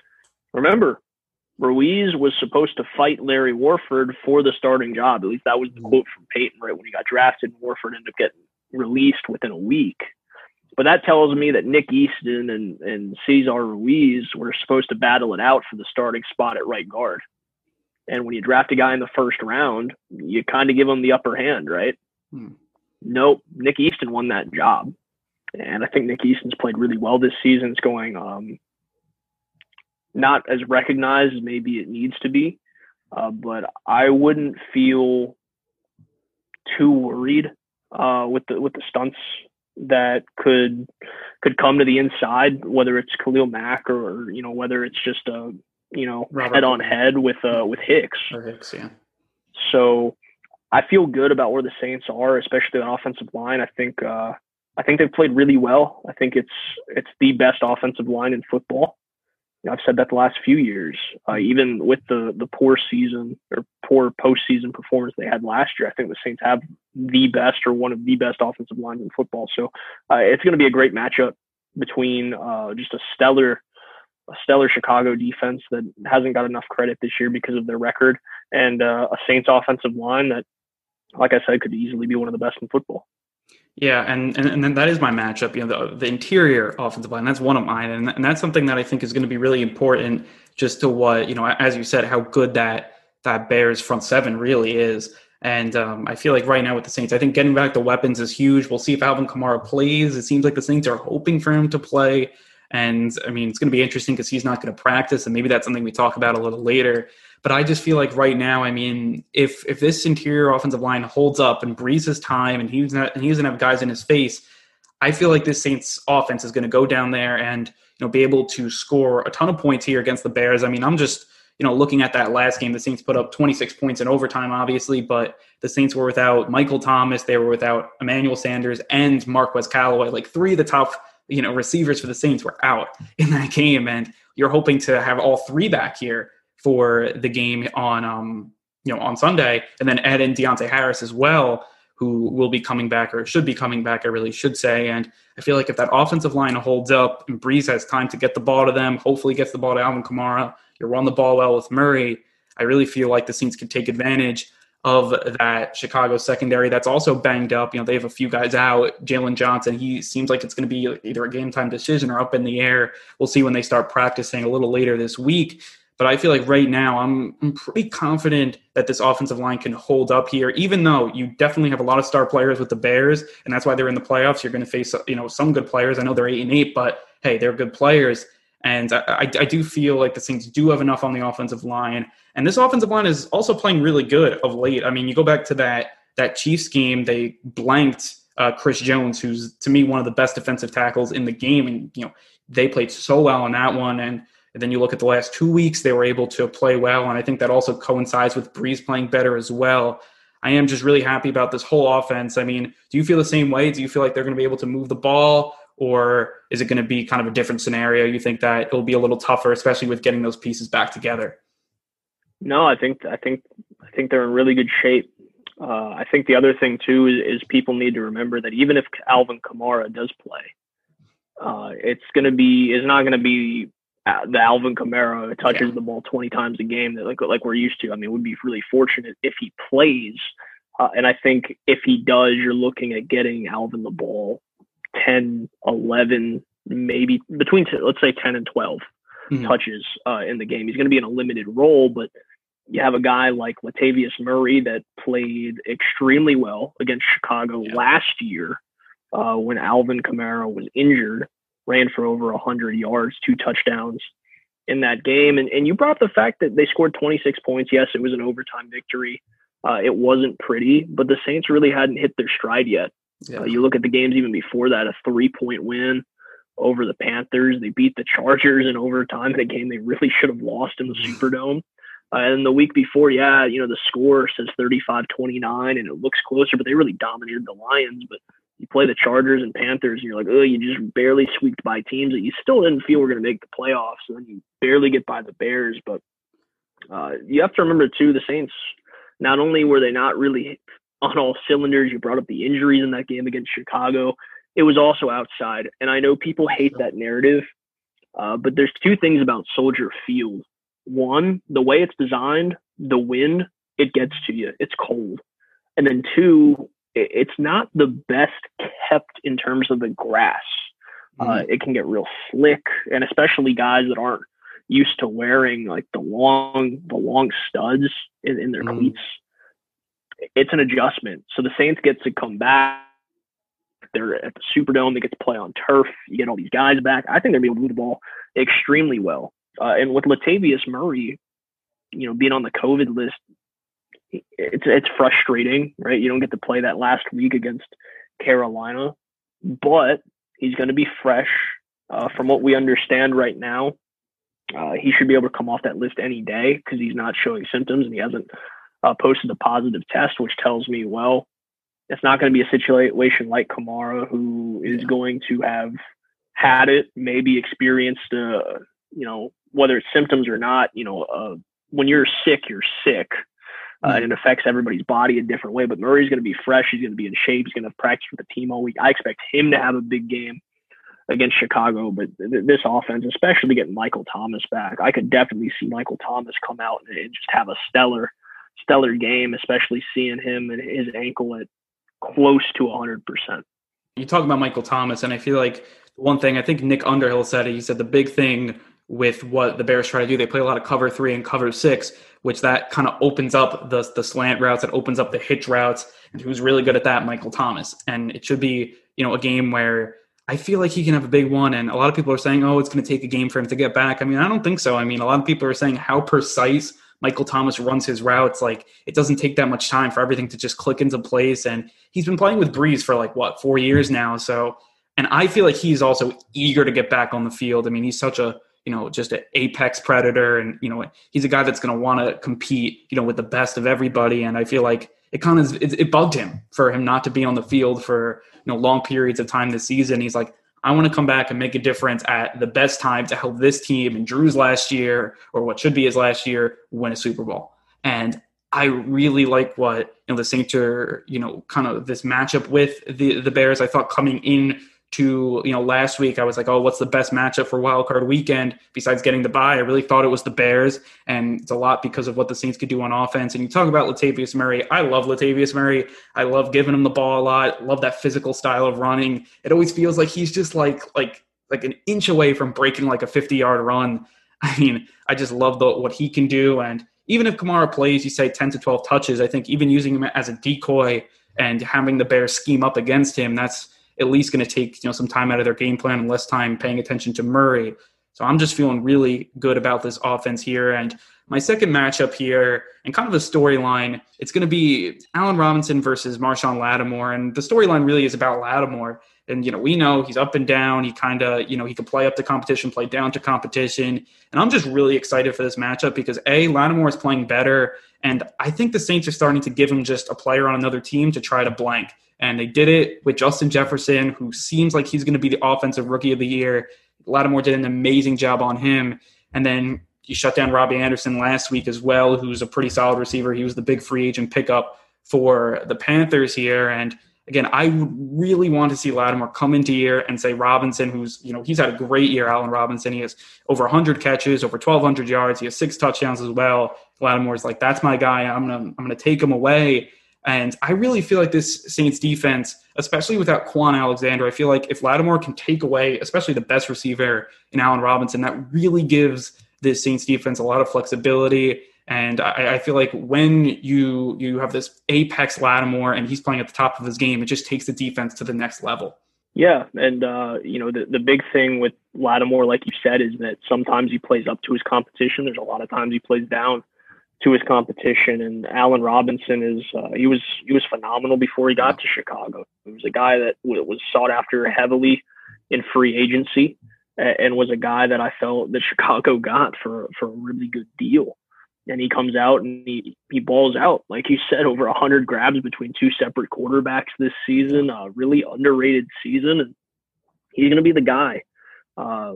remember. Ruiz was supposed to fight Larry Warford for the starting job. At least that was the mm-hmm. quote from Payton right when he got drafted. And Warford ended up getting released within a week. But that tells me that Nick Easton and, and Cesar Ruiz were supposed to battle it out for the starting spot at right guard. And when you draft a guy in the first round, you kind of give him the upper hand, right? Hmm. Nope. Nick Easton won that job. And I think Nick Easton's played really well this season. It's going um, not as recognized as maybe it needs to be. Uh, but I wouldn't feel too worried uh, with the with the stunts that could could come to the inside, whether it's Khalil Mack or you know whether it's just a you know Robert head on head with uh with Hicks. Or Hicks, yeah. So I feel good about where the Saints are, especially on offensive line. I think uh, I think they've played really well. I think it's it's the best offensive line in football. I've said that the last few years, uh, even with the the poor season or poor postseason performance they had last year. I think the Saints have the best or one of the best offensive lines in football. So uh, it's going to be a great matchup between uh, just a stellar a stellar Chicago defense that hasn't got enough credit this year because of their record, and uh, a Saints offensive line that, like I said, could easily be one of the best in football. Yeah, and, and and then that is my matchup. You know, the, the interior offensive line. That's one of mine, and and that's something that I think is going to be really important. Just to what you know, as you said, how good that that Bears front seven really is. And um, I feel like right now with the Saints, I think getting back the weapons is huge. We'll see if Alvin Kamara plays. It seems like the Saints are hoping for him to play. And I mean, it's going to be interesting because he's not going to practice, and maybe that's something we talk about a little later. But I just feel like right now, I mean, if if this interior offensive line holds up and Brees time and he's not and he's gonna have guys in his face, I feel like this Saints offense is going to go down there and you know, be able to score a ton of points here against the Bears. I mean, I'm just, you know, looking at that last game, the Saints put up 26 points in overtime, obviously, but the Saints were without Michael Thomas, they were without Emmanuel Sanders and Marquez Callaway. Like three of the top, you know, receivers for the Saints were out in that (laughs) game, and you're hoping to have all three back here for the game on, um, you know, on Sunday, and then add in Deonte Harris as well who will be coming back or should be coming back, I really should say. And I feel like if that offensive line holds up and Brees has time to get the ball to them, hopefully gets the ball to Alvin Kamara, you run the ball well with Murray, I really feel like the Saints can take advantage of that Chicago secondary that's also banged up. You know, they have a few guys out. Jaylon Johnson, he seems like it's going to be either a game time decision or up in the air. We'll see when they start practicing a little later this week. But I feel like right now I'm, I'm pretty confident that this offensive line can hold up here, even though you definitely have a lot of star players with the Bears, and that's why they're in the playoffs. You're going to face you know some good players. I know they're eight and eight, but hey, they're good players. And I, I, I do feel like the Saints do have enough on the offensive line, and this offensive line is also playing really good of late. I mean, you go back to that that Chiefs game, they blanked uh, Chris Jones, who's to me one of the best defensive tackles in the game, and you know they played so well on that one, and and then you look at the last two weeks, they were able to play well. And I think that also coincides with Brees playing better as well. I am just really happy about this whole offense. I mean, do you feel the same way? Do you feel like they're going to be able to move the ball? Or is it going to be kind of a different scenario? You think that it'll be a little tougher, especially with getting those pieces back together? No, I think I think I think they're in really good shape. Uh, I think the other thing too is, is, people need to remember that even if Alvin Kamara does play, uh, it's going to be is not going to be the Alvin Kamara touches yeah. the ball 20 times a game that like like we're used to. I mean, we'd be really fortunate if he plays. Uh, and I think if he does, you're looking at getting Alvin the ball 10, 11, maybe between let's say 10 and 12 mm-hmm. touches uh, in the game. He's going to be in a limited role, but you have a guy like Latavius Murray that played extremely well against Chicago yeah. last year uh, when Alvin Kamara was injured ran for over 100 yards, two touchdowns in that game. And, and you brought the fact that they scored 26 points. Yes, it was an overtime victory. Uh, it wasn't pretty, but the Saints really hadn't hit their stride yet. Yeah. Uh, you look at the games even before that, a three point win over the Panthers. They beat the Chargers in overtime in a game they really should have lost in the Superdome. Uh, and the week before, yeah, you know, the score says 35 29 and it looks closer, but they really dominated the Lions. But you play the Chargers and Panthers, and you're like, oh, you just barely squeaked by teams that you still didn't feel were going to make the playoffs, and then you barely get by the Bears. But uh, you have to remember too, the Saints. Not only were they not really on all cylinders, you brought up the injuries in that game against Chicago. It was also outside, and I know people hate that narrative, uh, but there's two things about Soldier Field. One, the way it's designed, the wind, it gets to you. It's cold. And then two, it's not the best kept in terms of the grass. Uh, mm-hmm. Uh, it can get real slick, and especially guys that aren't used to wearing like the long the long studs in, in their mm-hmm. cleats. It's an adjustment. So the Saints get to come back. They're at the Superdome. They get to play on turf. You get all these guys back. I think they're going to be able to move the ball extremely well. Uh, and with Latavius Murray, you know, being on the COVID list, it's it's frustrating, right? You don't get to play that last week against Carolina, but he's going to be fresh. Uh, from what we understand right now, uh, he should be able to come off that list any day because he's not showing symptoms and he hasn't uh, posted a positive test, which tells me, well, it's not going to be a situation like Kamara, who is going to have had it, maybe experienced, uh, you know, whether it's symptoms or not. You know, uh, when you're sick, you're sick uh, and it affects everybody's body a different way. But Murray's going to be fresh. He's going to be in shape. He's going to practice with the team all week. I expect him to have a big game against Chicago. But th- this offense, especially getting Michael Thomas back, I could definitely see Michael Thomas come out and, and just have a stellar, stellar game, especially seeing him and his ankle at close to 100%. You talk about Michael Thomas, and I feel like one thing I think Nick Underhill said it. He said the big thing with what the Bears try to do, they play a lot of cover three and cover six which that kind of opens up the, the slant routes, it opens up the hitch routes. And who's really good at that? Michael Thomas. And it should be, you know, a game where I feel like he can have a big one. And a lot of people are saying, oh, it's going to take a game for him to get back. I mean, I don't think so. I mean, a lot of people are saying how precise Michael Thomas runs his routes. Like it doesn't take that much time for everything to just click into place. And he's been playing with Brees for like what, four years now. So And I feel like he's also eager to get back on the field. I mean, he's such a you know just an apex predator, and you know he's a guy that's going to want to compete, you know, with the best of everybody. And I feel like it kind of it, it bugged him for him not to be on the field for you know long periods of time this season. He's like, I want to come back and make a difference at the best time to help this team and Drew's last year or what should be his last year win a Super Bowl. And I really like what you know the Saints are, you know, kind of this matchup with the the Bears. I thought coming in to you know last week I was like, oh, what's the best matchup for Wild Card Weekend besides getting the bye? I really thought it was the Bears, and it's a lot because of what the Saints could do on offense. And you talk about Latavius Murray. I love Latavius Murray. I love giving him the ball a lot. Love that physical style of running. It always feels like he's just like like like an inch away from breaking like a 50 yard run. (laughs) I mean, I just love the, what he can do. And even if Kamara plays, you say 10 to 12 touches, I think even using him as a decoy and having the Bears scheme up against him, that's at least going to take you know some time out of their game plan and less time paying attention to Murray. So I'm just feeling really good about this offense here. And my second matchup here, and kind of a storyline, it's going to be Allen Robinson versus Marshon Lattimore. And the storyline really is about Lattimore. And, you know, we know he's up and down. He kind of, you know, he can play up to competition, play down to competition. And I'm just really excited for this matchup because, A, Lattimore is playing better. And I think the Saints are starting to give him just a player on another team to try to blank. And they did it with Justin Jefferson, who seems like he's going to be the offensive rookie of the year. Lattimore did an amazing job on him. And then you shut down Robbie Anderson last week as well, who's a pretty solid receiver. He was the big free agent pickup for the Panthers here. And again, I would really want to see Lattimore come into here and say Robinson, who's, you know, he's had a great year, Allen Robinson. He has over 100 catches, over 1,200 yards. He has six touchdowns as well. Lattimore's like, that's my guy. I'm going to I'm gonna take him away. And I really feel like this Saints defense, especially without Kwon Alexander, I feel like if Lattimore can take away, especially the best receiver in Allen Robinson, that really gives this Saints defense a lot of flexibility. And I, I, feel like when you you have this apex Lattimore and he's playing at the top of his game, it just takes the defense to the next level. Yeah, and uh, you know the the big thing with Lattimore, like you said, is that sometimes he plays up to his competition. There's a lot of times he plays down to his competition. And Allen Robinson is uh, he was he was phenomenal before he got to Chicago. He was a guy that w- was sought after heavily in free agency, and was a guy that I felt that (laughs) Chicago got for for a really good deal. And he comes out and he he balls out like you said, over hundred grabs between two separate quarterbacks this season. A really underrated season, and he's going to be the guy. Uh,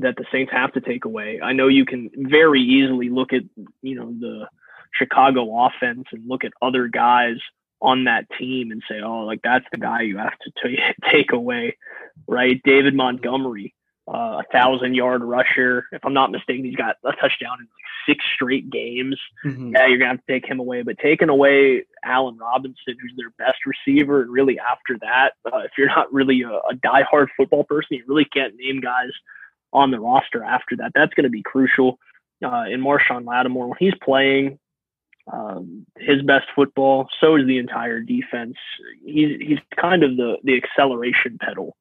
that the Saints have to take away. I know you can very easily look at, you know, the Chicago offense and look at other guys on that team and say, oh, like that's the guy you have to t- (laughs) take away, right? David Montgomery, a thousand yard rusher. If I'm not mistaken, he's got a touchdown in like six straight games. Mm-hmm. Yeah, you're gonna have to take him away. But taking away Allen Robinson, who's their best receiver, and really after that, uh, if you're not really a, a diehard football person, you really can't name guys on the roster after that. That's going to be crucial. Uh, in Marshon Lattimore, when he's playing um, his best football, so is the entire defense. He's he's kind of the the acceleration pedal,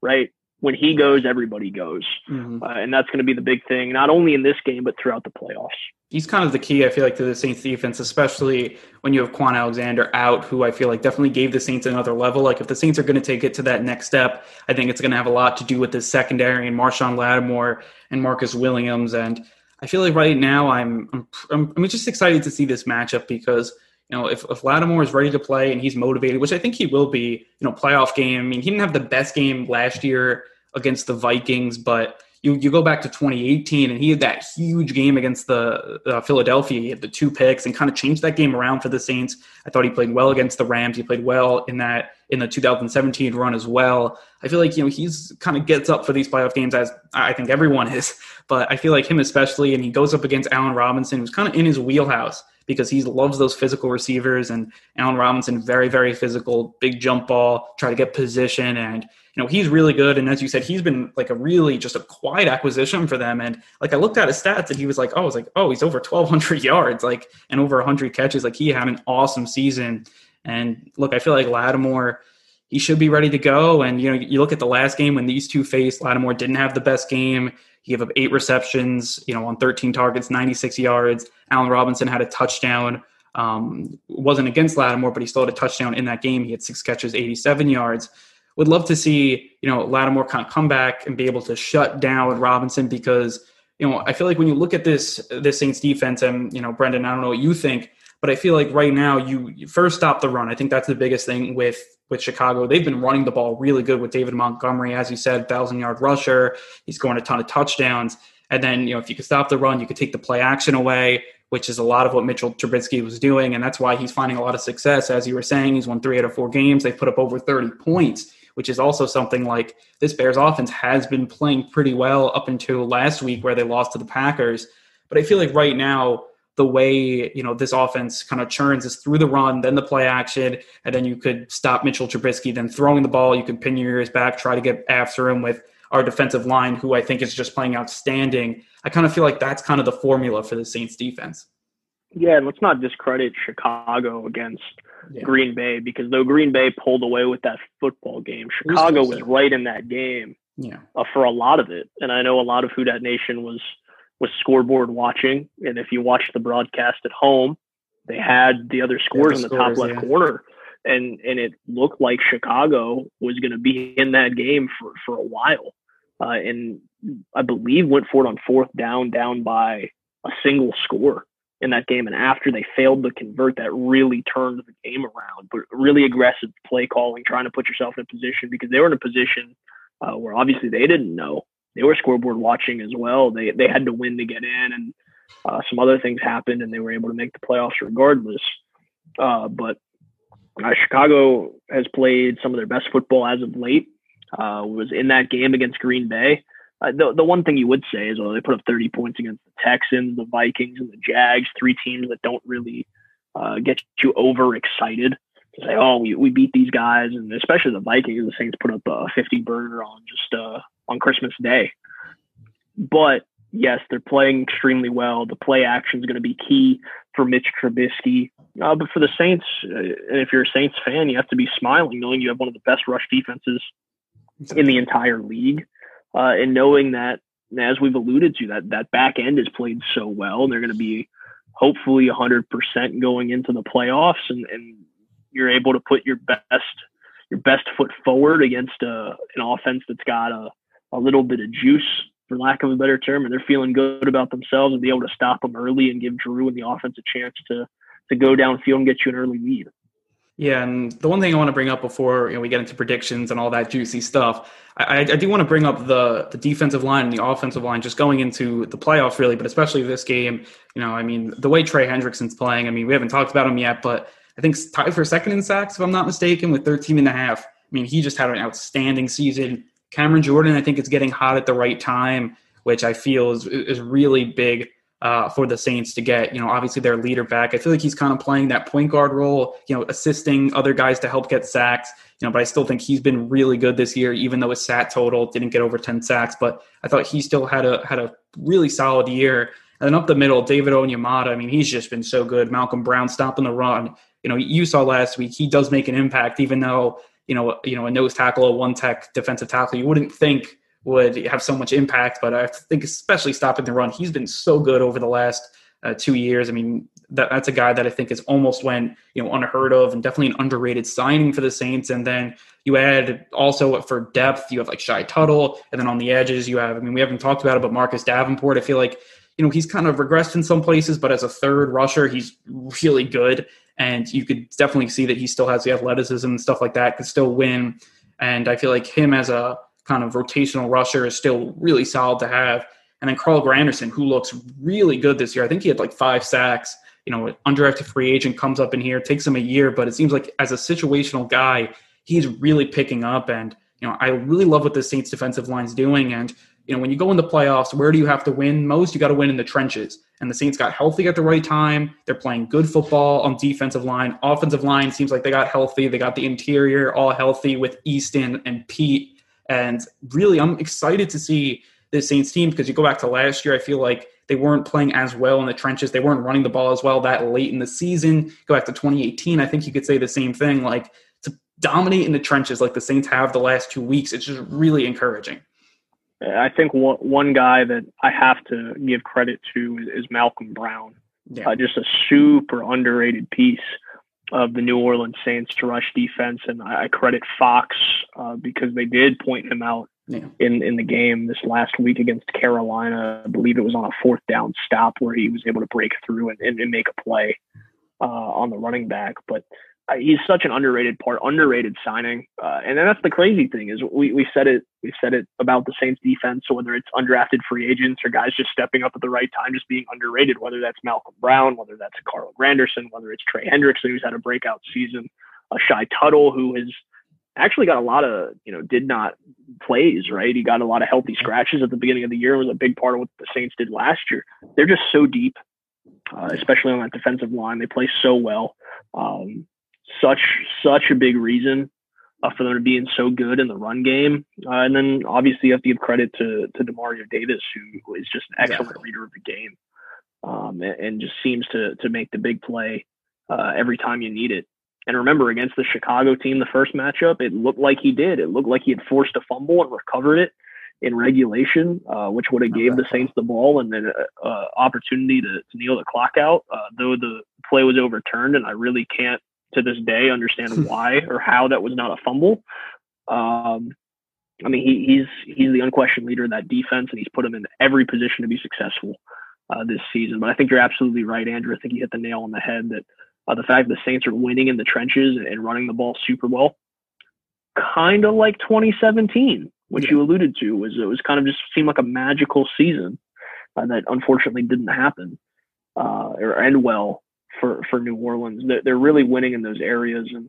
right? When he goes, everybody goes, mm-hmm. uh, and that's going to be the big thing, not only in this game but throughout the playoffs he's kind of the key, I feel like, to the Saints defense, especially when you have Kwon Alexander out, who I feel like definitely gave the Saints another level. Like if the Saints are going to take it to that next step, I think it's going to have a lot to do with the secondary and Marshon Lattimore and Marcus Williams. And I feel like right now I'm I'm, I'm just excited to see this matchup because you know if, if Lattimore is ready to play and he's motivated, which I think he will be, you know, playoff game. I mean, he didn't have the best game last year against the Vikings, but you you go back to 2018 and he had that huge game against the uh, Philadelphia. He had the two picks and kind of changed that game around for the Saints. I thought he played well against the Rams. He played well in that in the 2017 run as well. I feel like you know he's kind of gets up for these playoff games as I think everyone is, but I feel like him especially, and he goes up against Allen Robinson, who's kind of in his wheelhouse because he loves those physical receivers and Allen Robinson very very physical, big jump ball, try to get position and you know, he's really good. And as you said, he's been like a really just a quiet acquisition for them. And like I looked at his stats and he was like, oh, I was like, oh, he's over 1,200 (laughs) yards, like, and over 100 catches. Like he had an awesome season. And look, I feel like Lattimore, he should be ready to go. And, you know, you look at the last game when these two faced, Lattimore didn't have the best game. He gave up eight receptions, you know, on 13 targets, 96 yards. Allen Robinson had a touchdown. Um, wasn't against Lattimore, but he still had a touchdown in that game. He had six catches, 87 yards would love to see, you know, Lattimore kind of come back and be able to shut down Robinson because, you know, I feel like when you look at this this Saints defense and, you know, Brendan, I don't know what you think, but I feel like right now you, first stop the run. I think that's the biggest thing with with Chicago. They've been running the ball really good with David Montgomery, as you said, thousand yard rusher. He's scoring a ton of touchdowns. And then, you know, if you could stop the run, you could take the play action away, which is a lot of what Mitchell Trubisky was doing. And that's why he's finding a lot of success. As you were saying, he's won three out of four games. They've put up over 30 points, which is also something like this Bears offense has been playing pretty well up until last week where they lost to the Packers. But I feel like right now, the way you know this offense kind of churns is through the run, then the play action, and then you could stop Mitchell Trubisky, then throwing the ball, you could pin your ears back, try to get after him with our defensive line, who I think is just playing outstanding. I kind of feel like that's kind of the formula for the Saints defense. Yeah, and let's not discredit Chicago against yeah. Green Bay because though Green Bay pulled away with that football game, Chicago was, was right in that game yeah. Uh, for a lot of it. And I know a lot of Who Dat Nation was was scoreboard watching, and if you watched the broadcast at home, they had the other scores yeah, the in the scores, top left yeah. corner, and and it looked like Chicago was going to be in that game for for a while uh, and I believe went for it on fourth down, down by a single score in that game. And after they failed to convert, that really turned the game around. But really aggressive play calling, trying to put yourself in a position because they were in a position uh, where obviously they didn't know they were scoreboard watching as well. They they had to win to get in, and uh, some other things happened, and they were able to make the playoffs regardless. Uh, but uh, Chicago has played some of their best football as of late uh, was in that game against Green Bay. Uh, the, the one thing you would say is, well, they put up 30 points against the Texans, the Vikings, and the Jags, three teams that don't really uh, get you overexcited to say, oh, we, we beat these guys, and especially the Vikings, the Saints put up a 50 burger on just on Christmas Day. But yes, they're playing extremely well. The play action is going to be key for Mitch Trubisky. Uh, but for the Saints, uh, and if you're a Saints fan, you have to be smiling knowing you have one of the best rush defenses in the entire league. Uh, and knowing that, as we've alluded to, that that back end is played so well, and they're going to be hopefully 100% going into the playoffs, and, and you're able to put your best your best foot forward against a, uh, an offense that's got a, a little bit of juice, for lack of a better term, and they're feeling good about themselves and be able to stop them early and give Drew and the offense a chance to to go downfield and get you an early lead. Yeah, and the one thing I want to bring up before you know, we get into predictions and all that juicy stuff, I, I, do want to bring up the the defensive line and the offensive line just going into the playoffs, really, but especially this game. You know, I mean, the way Trey Hendrickson's playing. I mean, we haven't talked about him yet, but I think tied for second in sacks, if I'm not mistaken, with 13 and a half. I mean, he just had an outstanding season. Cameron Jordan, I think, is getting hot at the right time, which I feel is is really big uh, for the Saints to get, you know, obviously their leader back. I feel like he's kind of playing that point guard role, you know, assisting other guys to help get sacks, you know, but I still think he's been really good this year, even though his sat total didn't get over 10 sacks, but I thought he still had a, had a really solid year. And then up the middle, David Onyemata, I mean, he's just been so good. Malcolm Brown stopping the run. You know, you saw last week, he does make an impact, even though, you know, you know, a nose tackle, a one tech defensive tackle, you wouldn't think would have so much impact. But I think, especially stopping the run, he's been so good over the last uh, two years. I mean, that, that's a guy that I think is almost went you know unheard of and definitely an underrated signing for the Saints. And then you add also for depth, you have like Shy Tuttle, and then on the edges you have. I mean, we haven't talked about it, but Marcus Davenport. I feel like you know he's kind of regressed in some places, but as a third rusher, he's really good. And you could definitely see that he still has the athleticism and stuff like that, could still win. And I feel like him as a kind of rotational rusher is still really solid to have. And then Carl Granderson, who looks really good this year. I think he had like five sacks. You know, undrafted free agent comes up in here, takes him a year, but it seems like as a situational guy, he's really picking up. And, you know, I really love what the Saints defensive line's doing. And, you know, when you go into playoffs, where do you have to win most? You got to win in the trenches. And the Saints got healthy at the right time. They're playing good football on defensive line. Offensive line seems like they got healthy. They got the interior all healthy with Easton and Peat. and really, I'm excited to see this Saints team because you go back to last year, I feel like they weren't playing as well in the trenches. They weren't running the ball as well that late in the season. Go back to 2018, I think you could say the same thing. Like to dominate in the trenches like the Saints have the last two weeks, it's just really encouraging. I think one, one guy that I have to give credit to is, is Malcolm Brown. Yeah. Uh, just a super underrated piece of the New Orleans Saints rush defense, and I credit Fox uh, because they did point him out yeah. in in the game this last week against Carolina. I believe it was on a fourth down stop where he was able to break through and, and, and make a play uh, on the running back. But he's such an underrated part, underrated signing. Uh, and then that's the crazy thing is we, we said it we said it about the Saints defense. So whether it's undrafted free agents or guys just stepping up at the right time, just being underrated, whether that's Malcolm Brown, whether that's Carl Granderson, whether it's Trey Hendrickson who's had a breakout season, a Shy Tuttle who has actually got a lot of you know did not plays right. He got a lot of healthy scratches at the beginning of the year. Was a big part of what the Saints did last year. They're just so deep, uh, especially on that defensive line. They play so well. Um, such such a big reason uh, for them to being so good in the run game. Uh, and then obviously you have to give credit to to Demario Davis, who is just an excellent reader of the game, um, and, and, just seems to to make the big play uh, every time you need it. And remember, against the Chicago team, the first matchup, it looked like he did. It looked like he had forced a fumble and recovered it in regulation, uh, which would have gave the Saints the ball and then uh, uh, opportunity to, to kneel the clock out. Uh, though the play was overturned, and I really can't to this day understand (laughs) why or how that was not a fumble. Um, I mean, he, he's he's the unquestioned leader of that defense, and he's put him in every position to be successful uh, this season. But I think you're absolutely right, Andrew. I think you hit the nail on the head that uh, the fact the Saints are winning in the trenches and running the ball super well, kind of like 2017, which yeah. you alluded to, was it was kind of just seemed like a magical season uh, that unfortunately didn't happen uh, or end well for for New Orleans. They're, they're really winning in those areas, and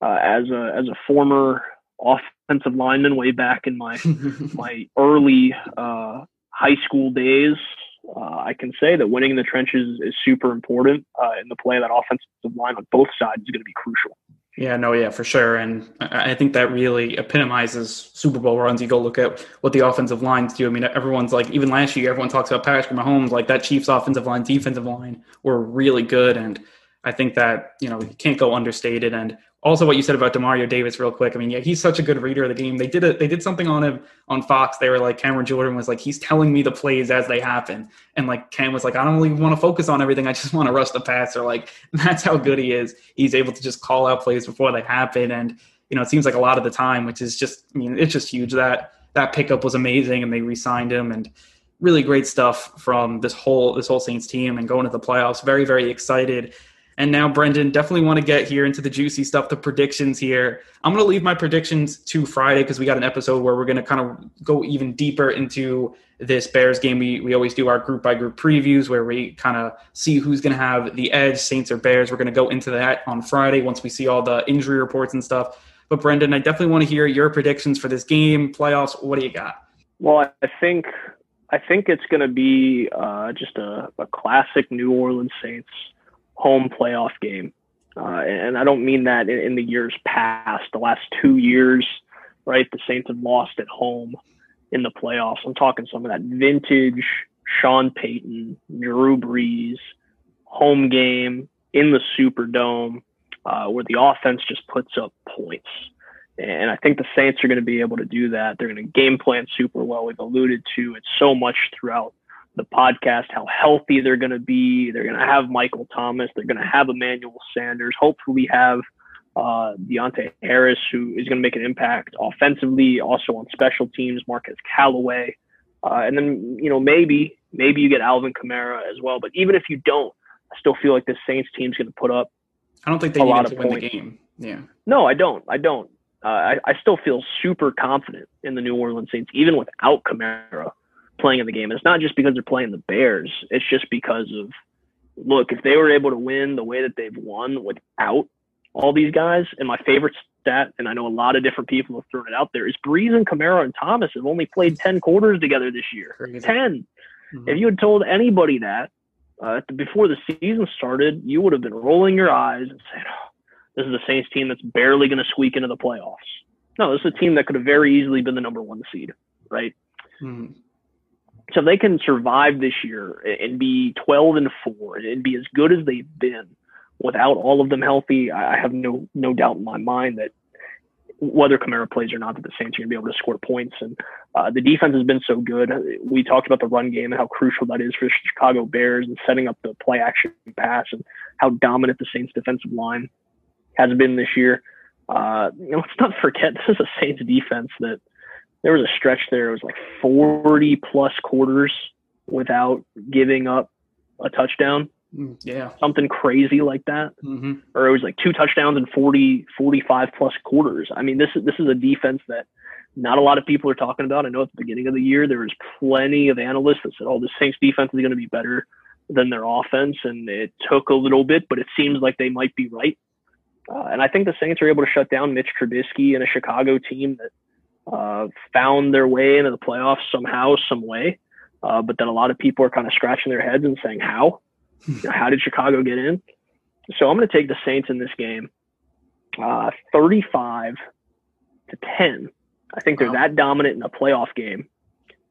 uh, as a as a former offensive lineman way back in my (laughs) my early uh, high school days, uh, I can say that winning in the trenches is super important uh, in the play. That offensive line on both sides is going to be crucial. Yeah, no, yeah, for sure. And I think that really epitomizes Super Bowl runs. You go look at what the offensive lines do. I mean, everyone's like, even last year, everyone talks about Patrick Mahomes, like that Chiefs offensive line, defensive line were really good. And I think that, you know, you can't go understated. And also what you said about Demario Davis real quick. I mean, yeah, he's such a good reader of the game. They did it. They did something on him on Fox. They were like, Cameron Jordan was like, he's telling me the plays as they happen. And like Cam was like, I don't really want to focus on everything. I just want to rush the passer. Like (laughs) that's how good he is. He's able to just call out plays before they happen. And, you know, it seems like a lot of the time, which is just, I mean, it's just huge. That that pickup was amazing and they re-signed him and really great stuff from this whole this whole Saints team and going to the playoffs. Very, very excited and now, Brendan, definitely want to get here into the juicy stuff, the predictions here. I'm going to leave my predictions to Friday because we got an episode where we're going to kind of go even deeper into this Bears game. We, we always do our group by group previews where we kind of see who's going to have the edge, Saints or Bears. We're going to go into that on Friday once we see all the injury reports and stuff. But, Brendan, I definitely want to hear your predictions for this game, playoffs. What do you got? Well, I think I think it's going to be uh, just a, a classic New Orleans Saints home playoff game. Uh, and I don't mean that in, in, the years past, the last two years, right? The Saints have lost at home in the playoffs. I'm talking some of that vintage Sean Payton, Drew Brees, home game in the Superdome, uh, where the offense just puts up points. And I think the Saints are going to be able to do that. They're going to game plan super well. We've alluded to it so much throughout the podcast, how healthy they're going to be. They're going to have Michael Thomas. They're going to have Emmanuel Sanders. Hopefully, have uh, Deonte Harris, who is going to make an impact offensively, also on special teams. Marquez Callaway, uh, and then you know maybe maybe you get Alvin Kamara as well. But even if you don't, I still feel like this Saints team's going to put up. I don't think they a lot of to win points. the game. Yeah. No, I don't. I don't. Uh, I, I still feel super confident in the New Orleans Saints, even without Kamara playing in the game. And it's not just because they're playing the Bears. It's just because of look, if they were able to win the way that they've won without all these guys, and my favorite stat, and I know a lot of different people have thrown it out there, is Brees and Kamara and Thomas have only played ten quarters together this year. Crazy. 10 mm-hmm. If you had told anybody that uh, before the season started, you would have been rolling your eyes and saying, oh, "This is a Saints team that's barely going to squeak into the playoffs." No, this is a team that could have very easily been the number one seed, right? Mm-hmm so they can survive this year and be 12 and 4 and be as good as they've been without all of them healthy, I have no no doubt in my mind that whether Kamara plays or not, that the Saints are going to be able to score points. And uh, the defense has been so good. We talked about the run game and how crucial that is for the Chicago Bears and setting up the play action pass and how dominant the Saints defensive line has been this year. Uh, you know, let's not forget this is a Saints defense that there was a stretch there. It was like 40 plus quarters without giving up a touchdown. Mm, yeah. Something crazy like that. Mm-hmm. Or it was like two touchdowns in 40, 45 plus quarters. I mean, this is, this is a defense that not a lot of people are talking about. I know at the beginning of the year, there was plenty of analysts that said, oh, the Saints defense is going to be better than their offense. And it took a little bit, but it seems like they might be right. Uh, and I think the Saints are able to shut down Mitch Trubisky and a Chicago team that uh, found their way into the playoffs somehow, some way. Uh, but then a lot of people are kind of scratching their heads and saying, how? how did Chicago get in? So I'm going to take the Saints in this game, uh, 35 to 10. I think they're wow. that dominant in a playoff game.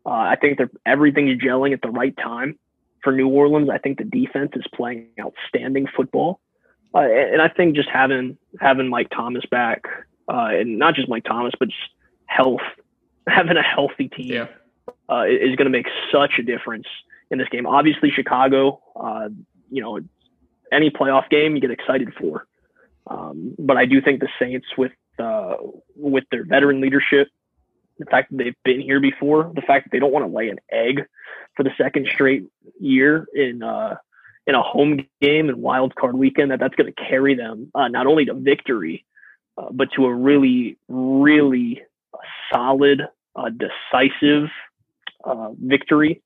Uh, I think they're everything is gelling at the right time for New Orleans. I think the defense is playing outstanding football, uh, and I think just having having Mike Thomas back, uh, and not just Mike Thomas, but just health, (laughs) having a healthy team yeah. Uh, is going to make such a difference in this game. Obviously, Chicago, uh, you know, any playoff game you get excited for. Um, but I do think the Saints, with uh, with their veteran leadership, the fact that they've been here before, the fact that they don't want to lay an egg for the second straight year in uh, in a home game and wild card weekend, that that's going to carry them uh, not only to victory, uh, but to a really, really solid, uh, decisive uh, victory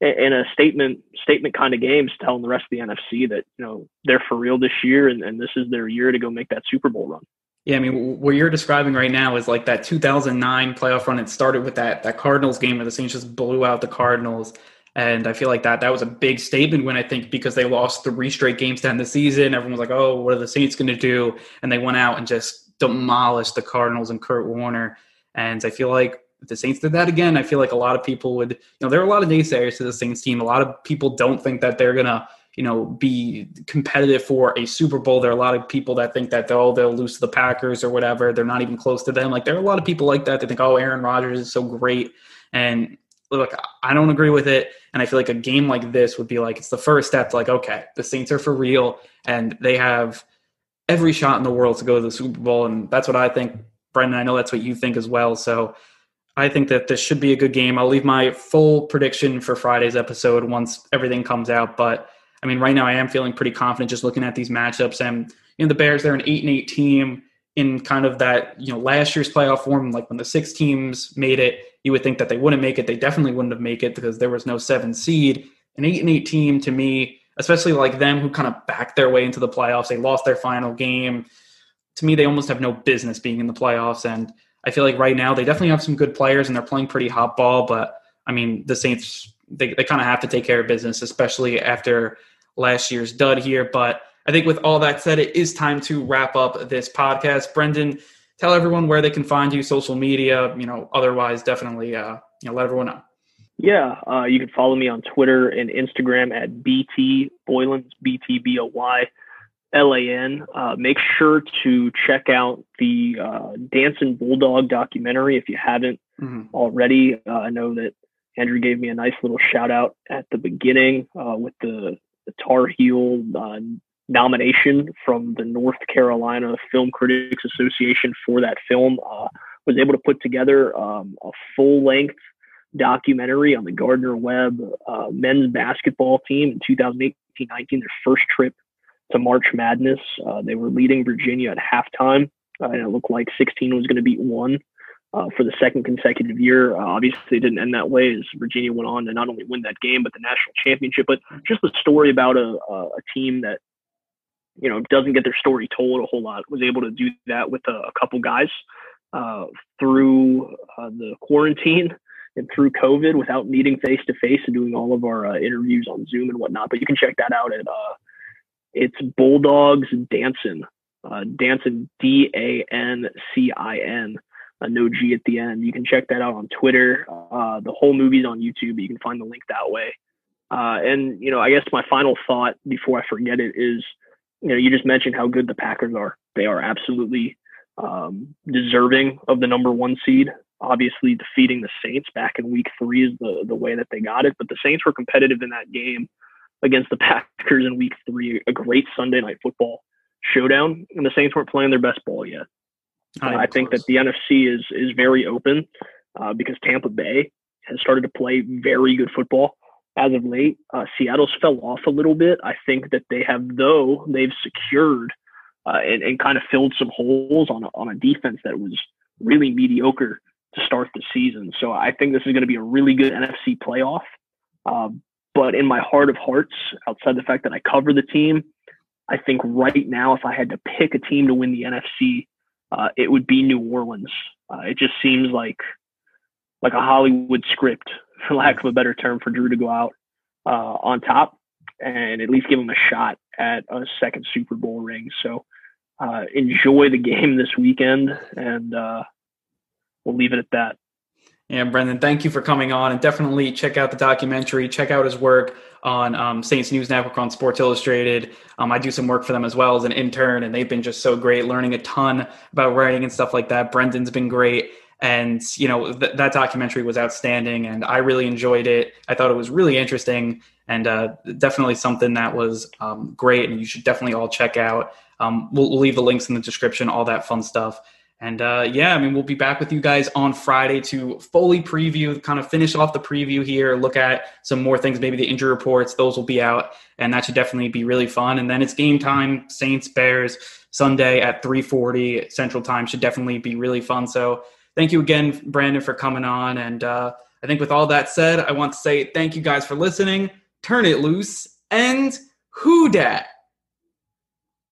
in a statement statement kind of games telling the rest of the NFC that you know they're for real this year and, and this is their year to go make that Super Bowl run. Yeah, I mean, what you're describing right now is like that 2009 playoff run. It started with that that Cardinals game where the Saints just blew out the Cardinals, and I feel like that that was a big statement when I think because they lost three straight games to end the season. Everyone was like, "Oh, what are the Saints going to do?" And they went out and just demolished the Cardinals and Kurt Warner. And I feel like if the Saints did that again, I feel like a lot of people would, you know, there are a lot of naysayers to the Saints team. A lot of people don't think that they're gonna, you know, be competitive for a Super Bowl. There are a lot of people that think that they'll they'll lose to the Packers or whatever. They're not even close to them. Like there are a lot of people like that. They think, oh, Aaron Rodgers is so great. And look, I don't agree with it. And I feel like a game like this would be like it's the first step to like, okay, the Saints are for real and they have every shot in the world to go to the Super Bowl. And that's what I think. Brendan, I know that's what you think as well. So I think that this should be a good game. I'll leave my full prediction for Friday's episode once everything comes out. But I mean, right now I am feeling pretty confident just looking at these matchups. And you know, the Bears they're an eight and eight team in kind of that you know last year's playoff form. Like when the six teams made it, you would think that they wouldn't make it. They definitely wouldn't have made it because there was no seven seed. An eight and eight team to me, especially like them who kind of backed their way into the playoffs. They lost their final game. To me, they almost have no business being in the playoffs and I feel like right now they definitely have some good players and they're playing pretty hot ball. But I mean, the Saints they, they kind of have to take care of business, especially after last year's dud here. But I think with all that said, it is time to wrap up this podcast. Brendan, tell everyone where they can find you, social media, you know, otherwise definitely uh, you know, let everyone know. Yeah, uh, you can follow me on Twitter and Instagram at BT Boylan's B T B O Y. LAN. Uh, make sure to check out the uh, Dancing Bulldog documentary if you haven't mm-hmm. already. Uh, I know that Andrew gave me a nice little shout out at the beginning uh, with the, the Tar Heel uh, nomination from the North Carolina Film Critics Association for that film. Uh, was able to put together um, a full length documentary on the Gardner Webb men's basketball team in 2018 19, their first trip to March Madness. Uh, they were leading Virginia at halftime, uh, and it looked like 16 was going to beat one uh, for the second consecutive year. Uh, obviously, it didn't end that way as Virginia went on to not only win that game, but the national championship. But just the story about a, a team that you know doesn't get their story told a whole lot was able to do that with a, a couple guys uh, through uh, the quarantine and through COVID without meeting face to face and doing all of our uh, interviews on Zoom and whatnot. But you can check that out at uh, it's Bulldogs Dancing, uh, Dancing D A N C I N, uh, no G at the end. You can check that out on Twitter. Uh, the whole movie's on YouTube. You can find the link that way. Uh, and you know, I guess my final thought before I forget it is, you know, you just mentioned how good the Packers are. They are absolutely um, deserving of the number one seed. Obviously, defeating the Saints back in Week Three is the the way that they got it. But the Saints were competitive in that game against the Packers in week three, a great Sunday night football showdown, and the Saints weren't playing their best ball yet. Uh, I think that the NFC is is very open uh, because Tampa Bay has started to play very good football as of late. Uh, Seattle's fell off a little bit. I think that they have, though, they've secured uh, and, and kind of filled some holes on a, on a defense that was really mediocre to start the season. So I think this is going to be a really good NFC playoff. Um, but in my heart of hearts, outside the fact that I cover the team, I think right now, if I had to pick a team to win the NFC, uh, it would be New Orleans. Uh, it just seems like like a Hollywood script, for lack of a better term, for Drew to go out uh, on top and at least give him a shot at a second Super Bowl ring. So uh, enjoy the (laughs) game this weekend, and uh, we'll leave it at that. Yeah, Brendan, thank you for coming on, and definitely check out the documentary. Check out his work on um, Saints News Network on Sports Illustrated. Um, I do some work for them as well as an intern, and they've been just so great, learning a ton about writing and stuff like that. Brendan's been great, and you know th- that documentary was outstanding, and I really enjoyed it. I thought it was really interesting, and uh, definitely something that was um, great, and you should definitely all check out. Um, we'll, we'll leave the links in the description, all that fun stuff. And uh, yeah, I mean, we'll be back with you guys on Friday to fully preview, kind of finish off the preview here, look at some more things, maybe the injury reports, those will be out, and that should definitely be really fun. And then it's game time, Saints Bears Sunday at 3:40 Central Time should definitely be really fun. So thank you again, Brendan, for coming on. And uh, I think with all that said, I want to say thank you guys for listening. Turn it loose and who dat?